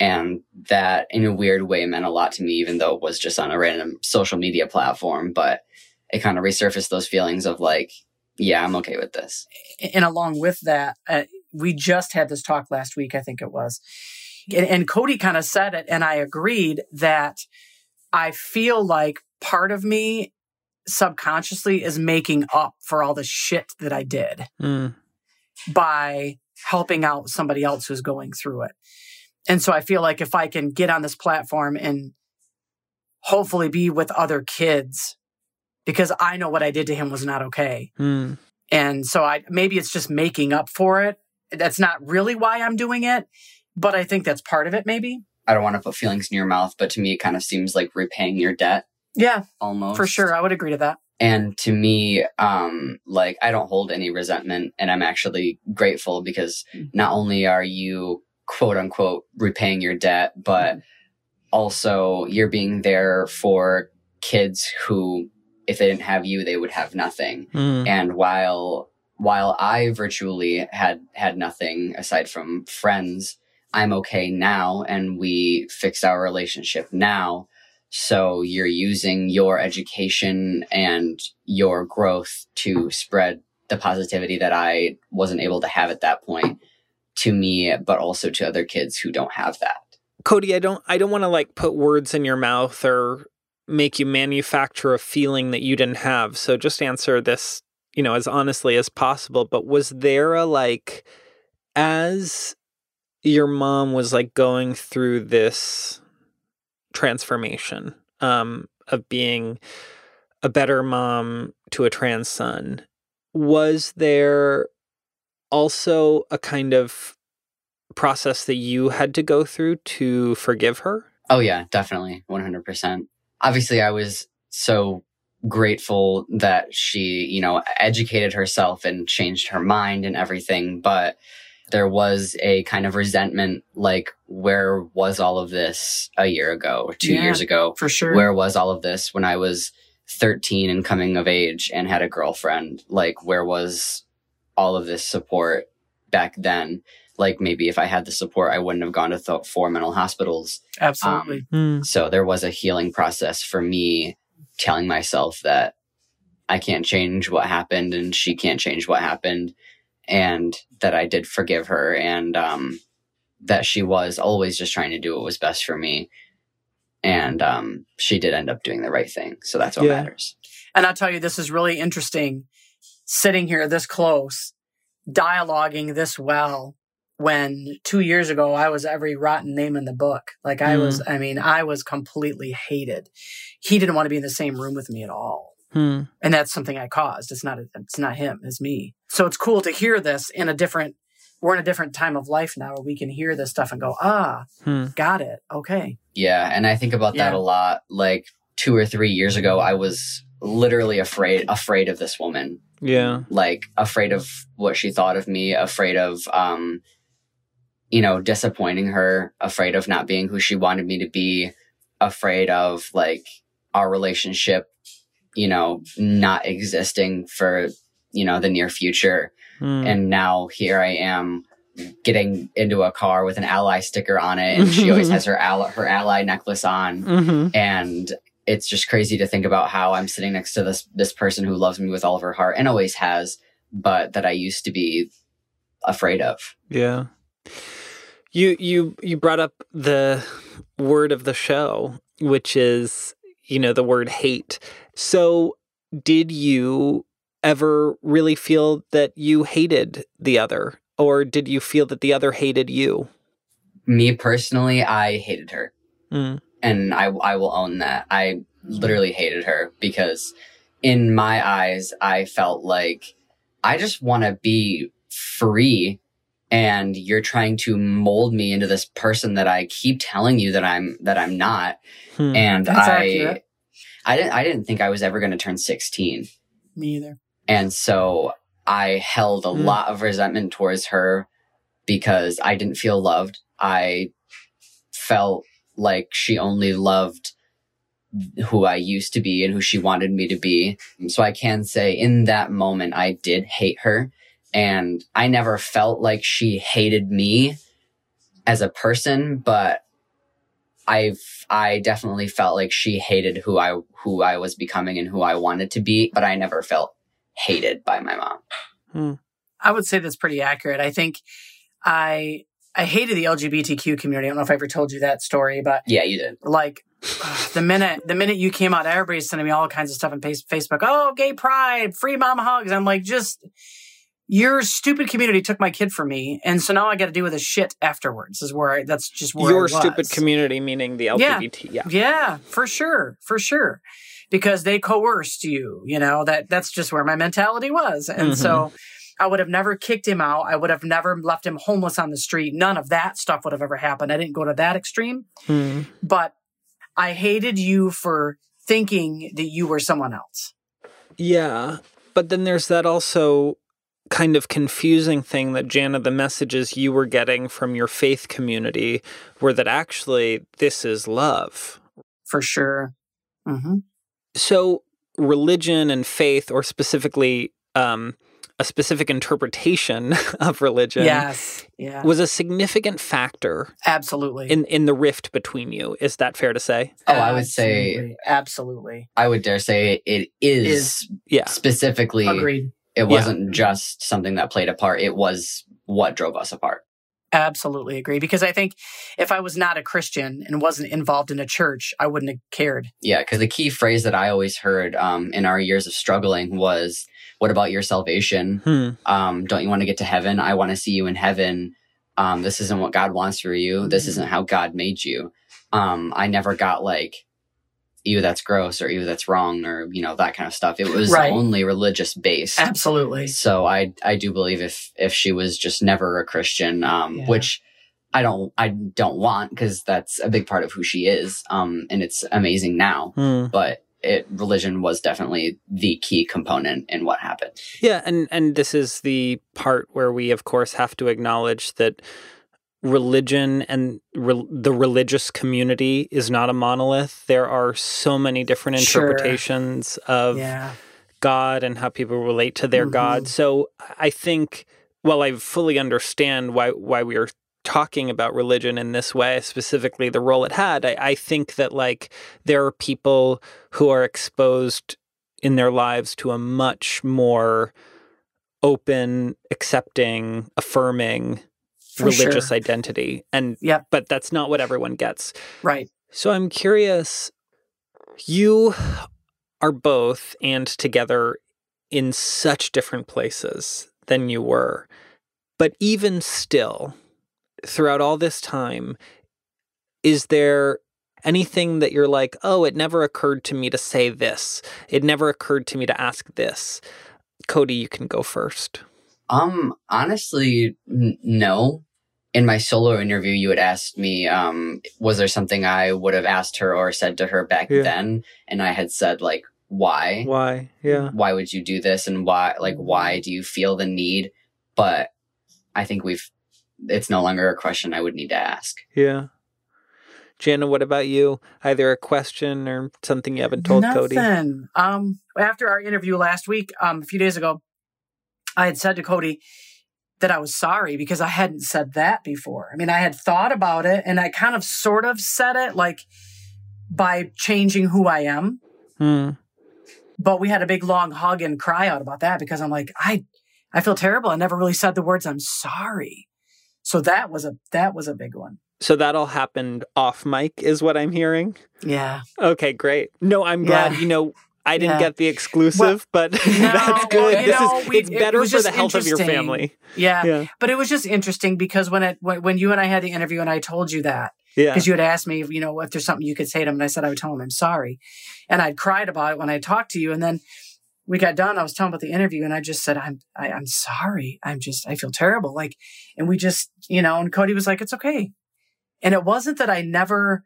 And that in a weird way meant a lot to me, even though it was just on a random social media platform. But it kind of resurfaced those feelings of like, yeah, I'm okay with this. and along with that, uh, we just had this talk last week, I think it was. And, and Cody kind of said it, and I agreed that I feel like part of me subconsciously is making up for all the shit that I did Mm. by helping out somebody else who's going through it. And so I feel like if I can get on this platform and hopefully be with other kids, because I know what I did to him was not okay. Mm. And so I maybe it's just making up for it. That's not really why I'm doing it, but I think that's part of it maybe. I don't want to put feelings in your mouth, but to me, it kind of seems like repaying your debt Yeah, almost. for sure. I would agree to that. And to me, um, like I don't hold any resentment and I'm actually grateful because not only are you quote unquote repaying your debt, but also you're being there for kids who, if they didn't have you, they would have nothing. Mm. And while, while I virtually had, had nothing aside from friends, I'm okay now and we fixed our relationship now. So you're using your education and your growth to spread the positivity that I wasn't able to have at that point to me, but also to other kids who don't have that. Cody, I don't I don't want to like put words in your mouth or make you manufacture a feeling that you didn't have. So just answer this, you know, as honestly as possible, but was there a like as your mom was like going through this transformation um of being a better mom to a trans son, was there also a kind of process that you had to go through to forgive her? Oh yeah, definitely. 100%. Obviously I was so grateful that she, you know, educated herself and changed her mind and everything, but there was a kind of resentment like where was all of this a year ago or 2 Yeah. years ago? For sure. Where was all of this when I was 13 and coming of age and had a girlfriend? Like where was all of this support back then? Like maybe if I had the support, I wouldn't have gone to th- four mental hospitals. Absolutely. Hmm. So there was a healing process for me telling myself that I can't change what happened and she can't change what happened and that I did forgive her and um, that she was always just trying to do what was best for me. And um, she did end up doing the right thing. So that's what Yeah. matters. And I'll tell you, this is really interesting sitting here this close, dialoguing this well. When two years ago I was every rotten name in the book. Like I Mm. was, I mean, I was completely hated. He didn't want to be in the same room with me at all. Hmm. And that's something I caused. It's not, it's not him, it's me. So it's cool to hear this in a different, we're in a different time of life now where we can hear this stuff and go, ah, Hmm. got it. Okay. Yeah. And I think about that Yeah. a lot. Like two or three years ago, I was literally afraid, afraid of this woman Yeah. like afraid of what she thought of me, afraid of um you know, disappointing her, afraid of not being who she wanted me to be, afraid of like our relationship, you know, not existing for, you know, the near future. Hmm. And now here I am getting into a car with an ally sticker on it and she always has her ally her ally necklace on Mhm. and it's just crazy to think about how I'm sitting next to this this person who loves me with all of her heart and always has, but that I used to be afraid of. Yeah. You you you brought up the word of the show, which is, you know, the word hate. So, did you ever really feel that you hated the other or did you feel that the other hated you? Me personally, I hated her, Mm. and I I will own that. I literally hated her because in my eyes, I felt like I just want to be free and you're trying to mold me into this person that I keep telling you that I'm that I'm not. Hmm. And That's I accurate. I didn't I didn't think I was ever going to turn 16. Me either. And so I held a Mm. lot of resentment towards her because I didn't feel loved. I felt like she only loved who I used to be and who she wanted me to be. So I can say in that moment, I did hate her. And I never felt like she hated me as a person, but I've, I definitely felt like she hated who I, who I was becoming and who I wanted to be, but I never felt hated by my mom. Hmm. I would say that's pretty accurate. I think I I hated the LGBTQ community. I don't know if I ever told you that story, but Yeah, you did. like uh, the minute the minute you came out, everybody's sending me all kinds of stuff on Facebook. Oh, gay pride, free mom hugs. I'm like, just your stupid community took my kid from me, and so now I got to deal with the shit afterwards. Is where I, that's just where I Your stupid community, meaning the LGBT. Yeah. Yeah, for sure, for sure, because they coerced you. You know that that's just where my mentality was, and so I would have never kicked him out. I would have never left him homeless on the street. None of that stuff would have ever happened. I didn't go to that extreme, Hmm. but I hated you for thinking that you were someone else. Yeah. But then there's that also kind of confusing thing that Janna, the messages you were getting from your faith community were that actually this is love. For sure. hmm So religion and faith, or specifically um, a specific interpretation of religion, Yes. Yeah. was a significant factor Absolutely. in, in the rift between you. Is that fair to say? Oh, I would say- Absolutely. Absolutely. I would dare say it is, Is- Yeah. specifically. Agreed. It wasn't just something that played a part. It was what drove us apart. Absolutely agree. Because I think if I was not a Christian and wasn't involved in a church, I wouldn't have cared. Yeah, because the key phrase that I always heard um, in our years of struggling was, "What about your salvation? Hmm. Um, don't you want to get to heaven? I want to see you in heaven. Um, this isn't what God wants for you. This isn't how God made you." Um, I never got like, "Ew, that's gross," or "Ew, that's wrong," or you know that kind of stuff. It was Right. only religious based. Absolutely. So I I do believe if if she was just never a Christian, um, Yeah. which I don't I don't want because that's a big part of who she is, um, and it's amazing now. Hmm. But it religion was definitely the key component in what happened. Yeah, and and this is the part where we, of course, have to acknowledge that religion and re- the religious community is not a monolith. There are so many different Sure. interpretations of Yeah. God and how people relate to their God. Mhm. So I think, while I fully understand why why we are talking about religion in this way, specifically the role it had, I, I think that like there are people who are exposed in their lives to a much more open, accepting, affirming For religious sure. identity. And Yep. but that's not what everyone gets. Right. So I'm curious, you are both and together in such different places than you were. But even still, throughout all this time, is there anything that you're like, oh, it never occurred to me to say this? It never occurred to me to ask this. Cody, you can go first. Um, honestly, n- no. In my solo interview, you had asked me, um, was there something I would have asked her or said to her back Yeah. then? And I had said like, why? Why? Yeah. why would you do this and why like why do you feel the need but i think we've it's no longer a question i would need to ask Yeah. Janna, what about you? Either a question or something you haven't told Cody? Nothing. Um, after our interview last week, um, a few days ago, I had said to Cody that I was sorry because I hadn't said that before. I mean, I had thought about it and I kind of sort of said it like by changing who I am. Hmm. But we had a big long hug and cry out about that because I'm like, I I feel terrible. I never really said the words I'm sorry. So that was a that was a big one. So that all happened off mic, is what I'm hearing. Yeah. Okay, great. No, I'm glad. Yeah. You know, I didn't Yeah. get the exclusive, but that's good. you this know, is we- it's better was for the health of your family. Yeah. Yeah, But it was just interesting because when it when, when you and I had the interview and I told you that yeah. because you had asked me, you know, if there's something you could say to him, and I said I would tell him I'm sorry, and I'd cried about it when I talked to you, and then we got done. I was telling about the interview, and I just said I'm I, I'm sorry. I'm just I feel terrible. Like, and we just you know, and Cody was like, it's okay, and it wasn't that I never.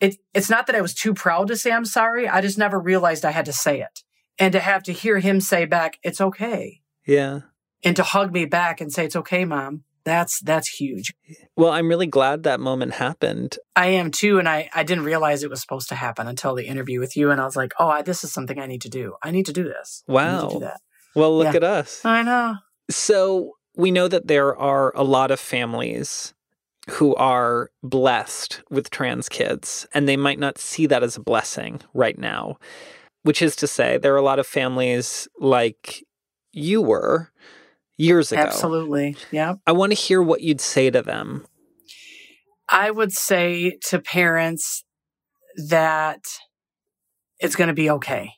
It it's not that I was too proud to say I'm sorry. I just never realized I had to say it, and to have to hear him say back, it's okay, yeah. and to hug me back and say it's okay, mom. That's that's huge. Well, I'm really glad that moment happened. I am too, and I, I didn't realize it was supposed to happen until the interview with you, and I was like, oh, I, this is something I need to do. I need to do this. Wow. do that. Well, look Yeah. at us. I know. So we know that there are a lot of families who are blessed with trans kids, and they might not see that as a blessing right now. which is to say, there are a lot of families like you were years ago. Absolutely. Yeah. I want to hear what you'd say to them. I would say to parents that it's going to be okay.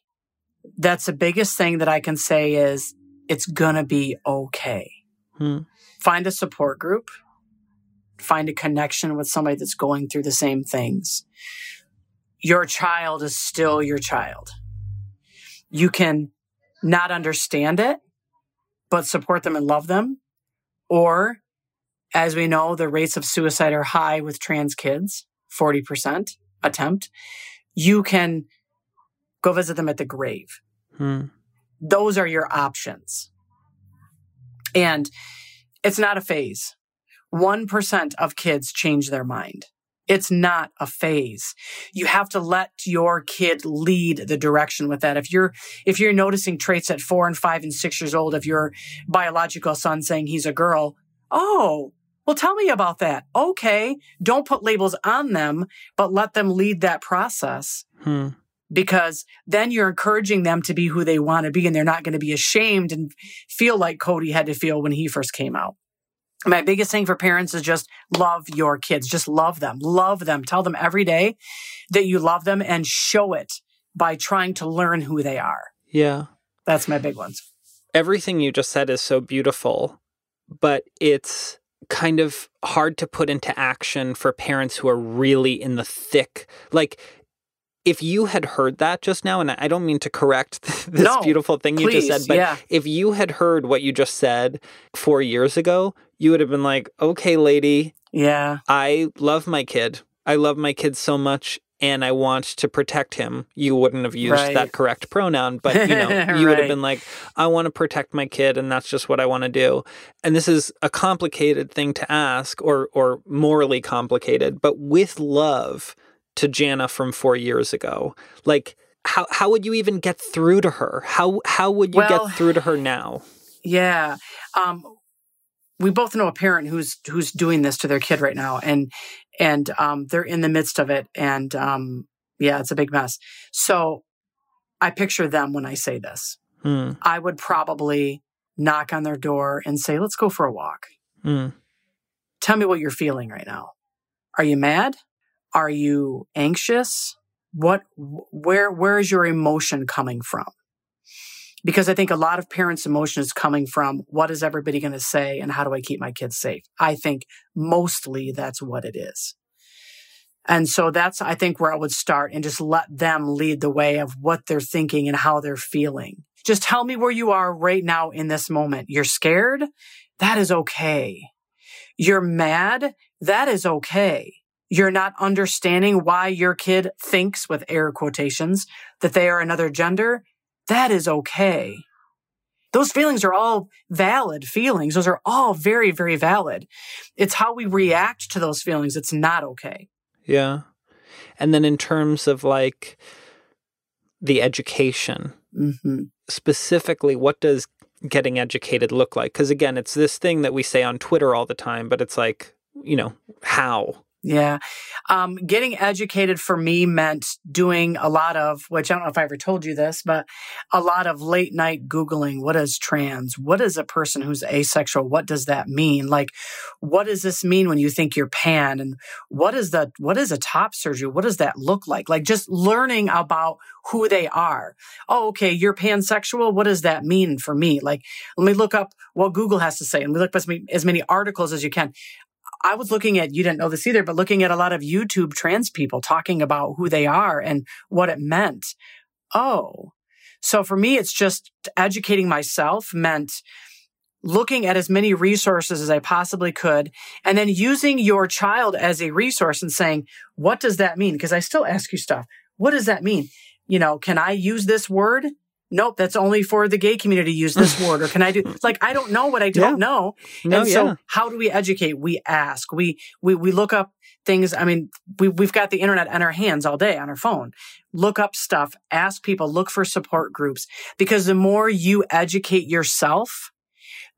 That's the biggest thing that I can say is it's going to be okay. Hmm. Find a support group, find a connection with somebody that's going through the same things. Your child is still your child. You can not understand it, but support them and love them. Or, as we know, the rates of suicide are high with trans kids, 40% attempt. You can go visit them at the grave. Hmm. Those are your options. And it's not a phase. 1% of kids change their mind. It's not a phase. You have to let your kid lead the direction with that. If you're, if you're noticing traits at four and five and six years old of your biological son saying he's a girl, oh, well, tell me about that. Okay. Don't put labels on them, but let them lead that process Hmm. because then you're encouraging them to be who they want to be and they're not going to be ashamed and feel like Cody had to feel when he first came out. My biggest thing for parents is just love your kids. Just love them. Love them. Tell them every day that you love them and show it by trying to learn who they are. Yeah. That's my big ones. Everything you just said is so beautiful, but it's kind of hard to put into action for parents who are really in the thick. Like, if you had heard that just now, and I don't mean to correct this No, beautiful thing you just said, but yeah. if you had heard what you just said four years ago, you would have been like, okay, lady, Yeah. I love my kid. I love my kid so much and I want to protect him. You wouldn't have used Right. that correct pronoun, but you know, you would have been like, I want to protect my kid and that's just what I want to do. And this is a complicated thing to ask or or morally complicated, but with love to Janna from 4 years ago. Like how how would you even get through to her? How how would you Well- get through to her now? Yeah. Um, we both know a parent who's who's doing this to their kid right now, and and um, they're in the midst of it, and um, yeah, it's a big mess. So I picture them when I say this. Hmm. I would probably knock on their door and say, "Let's go for a walk. Hmm. Tell me what you're feeling right now. Are you mad? Are you anxious? What where where is your emotion coming from?" because I think a lot of parents' emotion is coming from what is everybody going to say and how do I keep my kids safe? I think mostly that's what it is. And so that's, I think, where I would start and just let them lead the way of what they're thinking and how they're feeling. Just tell me where you are right now in this moment. You're scared? That is okay. You're mad? That is okay. You're not understanding why your kid thinks, with air quotations, that they are another gender? That is okay. Those feelings are all valid feelings. Those are all very, very valid. It's how we react to those feelings. It's not okay. Yeah. And then in terms of like the education, hmm specifically, what does getting educated look like? Because again, it's this thing that we say on Twitter all the time, but it's like, you know, how? Yeah. Um, getting educated for me meant doing a lot of, which I don't know if I ever told you this, but a lot of late night Googling. What is trans? What is a person who's asexual? What does that mean? Like, what does this mean when you think you're pan? And what is the, what is a top surgery? What does that look like? Like just learning about who they are. Oh, okay. You're pansexual. What does that mean for me? Like, let me look up what Google has to say and we look up as many, as many articles as you can. I was looking at, you didn't know this either, but looking at a lot of YouTube trans people talking about who they are and what it meant. Oh, so for me, it's just educating myself meant looking at as many resources as I possibly could and then using your child as a resource and saying, what does that mean? Because I still ask you stuff. What does that mean? You know, can I use this word? Nope, that's only for the gay community to use this word. Or can I do it like I don't know what I don't Yeah. know. No, and so yeah. how do we educate? We ask. We we we look up things. I mean, we we've got the internet in our hands all day on our phone. Look up stuff, ask people, look for support groups because the more you educate yourself,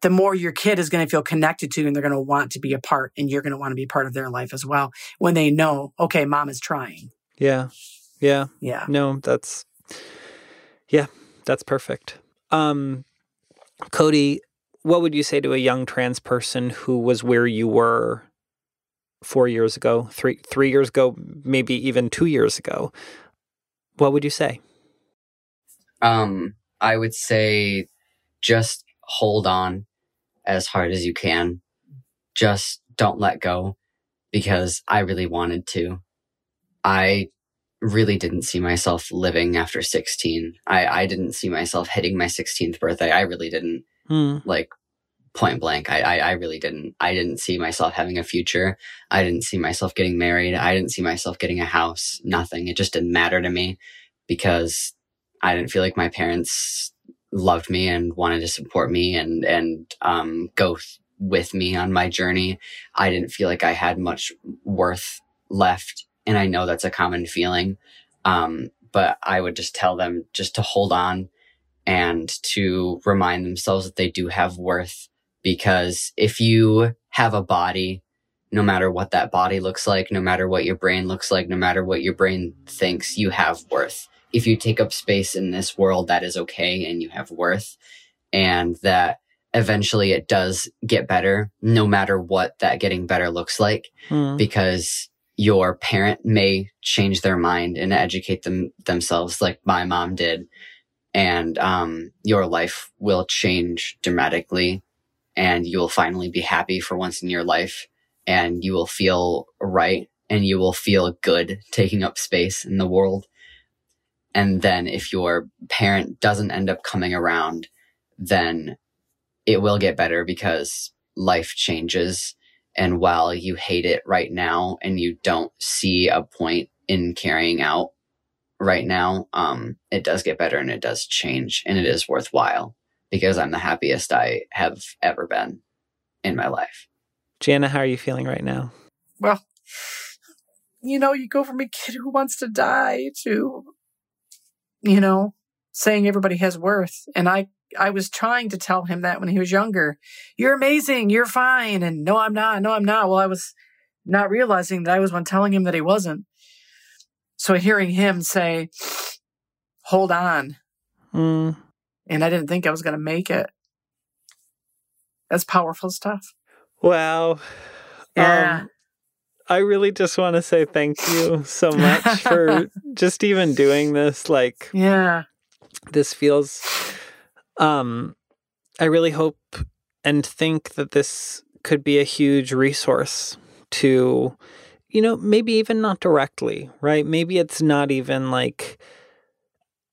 the more your kid is going to feel connected to you and they're going to want to be a part and you're going to want to be part of their life as well when they know, okay, mom is trying. Yeah. Yeah. Yeah. No, that's That's perfect. Um, Cody, what would you say to a young trans person who was where you were four years ago, three three years ago, maybe even two years ago? What would you say? Um, I would say just hold on as hard as you can. Just don't let go because I really wanted to. I really didn't see myself living after 16. I, I didn't see myself hitting my 16th birthday. I really didn't Hmm. like point blank. I, I, I really didn't. I didn't see myself having a future. I didn't see myself getting married. I didn't see myself getting a house. Nothing. It just didn't matter to me because I didn't feel like my parents loved me and wanted to support me and, and, um, go th- with me on my journey. I didn't feel like I had much worth left. And I know that's a common feeling. Um, but I would just tell them just to hold on and to remind themselves that they do have worth because if you have a body, no matter what that body looks like, no matter what your brain looks like, no matter what your brain thinks, you have worth. If you take up space in this world, that is okay and you have worth. And that eventually it does get better, no matter what that getting better looks like Hmm. because your parent may change their mind and educate them themselves like my mom did. And um, your life will change dramatically and you will finally be happy for once in your life and you will feel right and you will feel good taking up space in the world. And then if your parent doesn't end up coming around then it will get better because life changes and while you hate it right now and you don't see a point in carrying out right now, um, it does get better and it does change and it is worthwhile because I'm the happiest I have ever been in my life. Janna, how are you feeling right now? Well, you know, you go from a kid who wants to die to, you know, saying everybody has worth. And I, I was trying to tell him that when he was younger. You're amazing. You're fine. And no, I'm not. No, I'm not. Well, I was not realizing that I was one telling him that he wasn't. So hearing him say, hold on. Hmm. And I didn't think I was going to make it. That's powerful stuff. Wow. Yeah. Um, I really just want to say thank you so much for just even doing this. Like, yeah. this feels um I really hope and think that this could be a huge resource to you know, maybe even not directly, right? Maybe it's not even like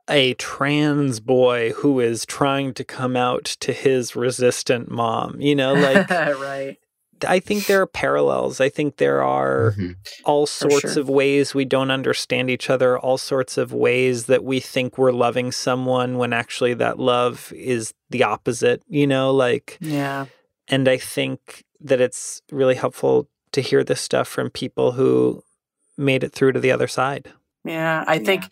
a trans boy who is trying to come out to his resistant mom, you know, like right. I think there are parallels. I think there are Mhm. all sorts sure. of ways we don't understand each other, all sorts of ways that we think we're loving someone when actually that love is the opposite, you know, like Yeah. and I think that it's really helpful to hear this stuff from people who made it through to the other side. Yeah, I think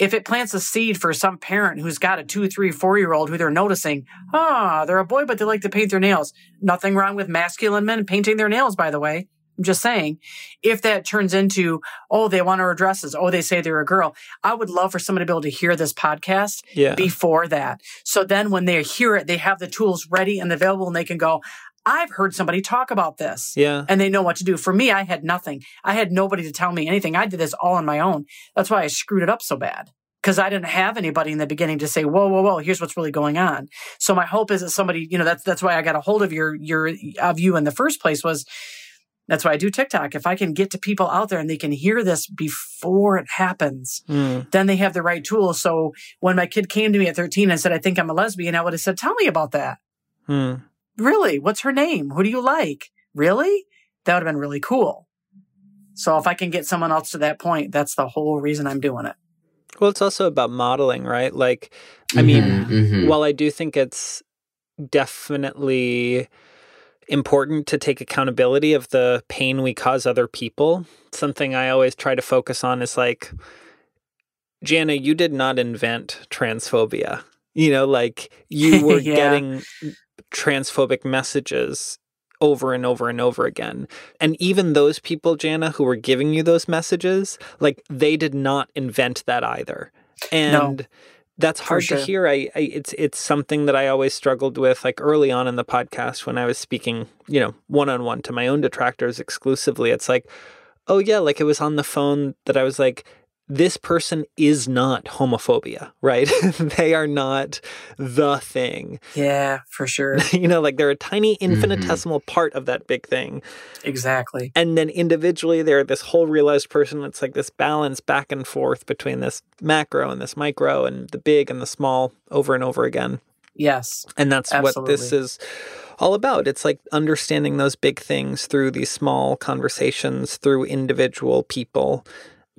if it plants a seed for some parent who's got a two, three, four year old who they're noticing, ah, they're a boy, but they like to paint their nails. Nothing wrong with masculine men painting their nails, by the way. I'm just saying, if that turns into, oh, they want to wear dresses, oh, they say they're a girl, I would love for somebody to be able to hear this podcast Yeah. before that. So then when they hear it, they have the tools ready and available and they can go, I've heard somebody talk about this yeah. and they know what to do. For me, I had nothing. I had nobody to tell me anything. I did this all on my own. That's why I screwed it up so bad because I didn't have anybody in the beginning to say, "Whoa, whoa, whoa! Here's what's really going on." So my hope is that somebody, you know, that's that's why I got a hold of your your of you in the first place was. That's why I do TikTok. If I can get to people out there and they can hear this before it happens, Mm, then they have the right tools. So when my kid came to me at 13 and said, I think I'm a lesbian, I would have said, Tell me about that. mm. Really? What's her name? Who do you like? Really? That would have been really cool. So if I can get someone else to that point, that's the whole reason I'm doing it. Well, it's also about modeling, right? Like, I mean, Mhm, mhm. while I do think it's definitely important to take accountability of the pain we cause other people, something I always try to focus on is like, Janna, you did not invent transphobia. You know, like you were Yeah. getting transphobic messages over and over and over again. And even those people, Janna, who were giving you those messages, like they did not invent that either. And that's hard sure. to hear. I, I it's it's something that I always struggled with like early on in the podcast when I was speaking, you know, one on one to my own detractors exclusively. It's like, oh yeah, like it was on the phone that I was like this person is not homophobia, right? they are not the thing. Yeah, for sure. you know, like they're a tiny mm-hmm. infinitesimal part of that big thing. exactly. And then individually, they're this whole realized person. It's like this balance back and forth between this macro and this micro and the big and the small over and over again. Yes. And that's what this is all about. It's like understanding those big things through these small conversations, through individual people,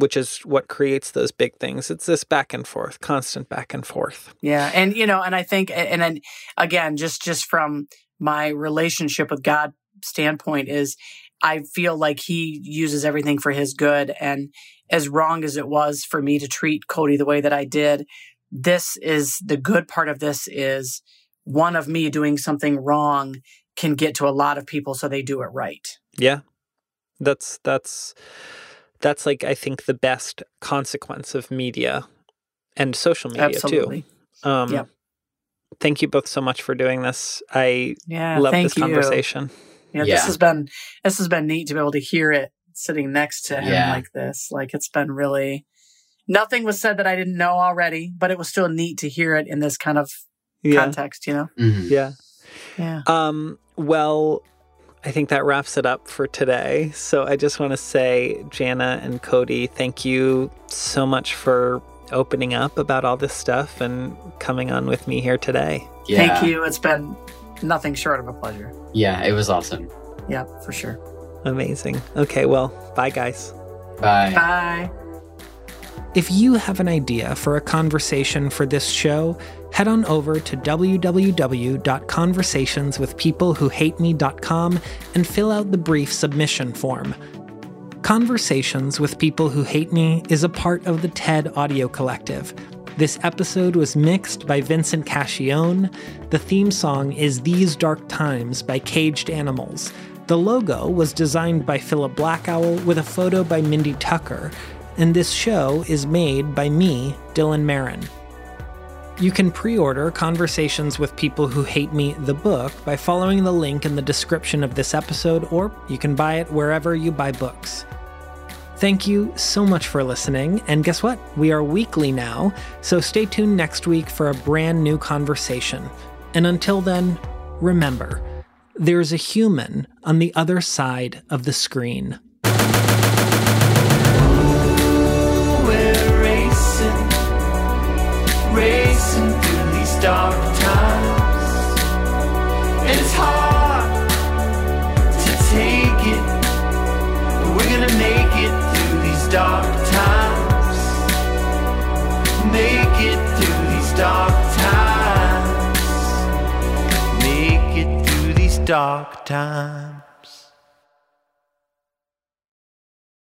which is what creates those big things. It's this back and forth, constant back and forth. Yeah, and you know, and I think, and then again, just just from my relationship with God standpoint, is I feel like He uses everything for His good, and as wrong as it was for me to treat Cody the way that I did, this is the good part of this is one of me doing something wrong can get to a lot of people, so they do it right. Yeah. That's that's that's like I think the best consequence of media and social media Absolutely. too. Um Yep. Thank you both so much for doing this. I Yeah, love this you. conversation. Yeah, Yeah. this has been this has been neat to be able to hear it sitting next to him Yeah. like this. Like it's been really nothing was said that I didn't know already, but it was still neat to hear it in this kind of Yeah. context, you know? Mhm. Yeah. Yeah. Um, well, I think that wraps it up for today. So I just want to say, Janna and Cody, thank you so much for opening up about all this stuff and coming on with me here today. Yeah. Thank you. It's been nothing short of a pleasure. Yeah, it was awesome. Yeah, for sure. Amazing. Okay, well, bye, guys. Bye. Bye. If you have an idea for a conversation for this show, head on over to www.conversationswithpeoplewhohateme.com and fill out the brief submission form. Conversations with People Who Hate Me is a part of the TED Audio Collective. This episode was mixed by Vincent Cacchione. The theme song is These Dark Times by Caged Animals. The logo was designed by Phillip Blackowl with a photo by Mindy Tucker. And this show is made by me, Dylan Marron. You can pre order Conversations with People Who Hate Me, the book, by following the link in the description of this episode, or you can buy it wherever you buy books. Thank you so much for listening, and guess what? We are weekly now, so stay tuned next week for a brand new conversation. And until then, remember there's a human on the other side of the screen. Dark times. And it's hard to take it, but we're gonna make it through these dark times. Make it through these dark times. Make it through these dark times.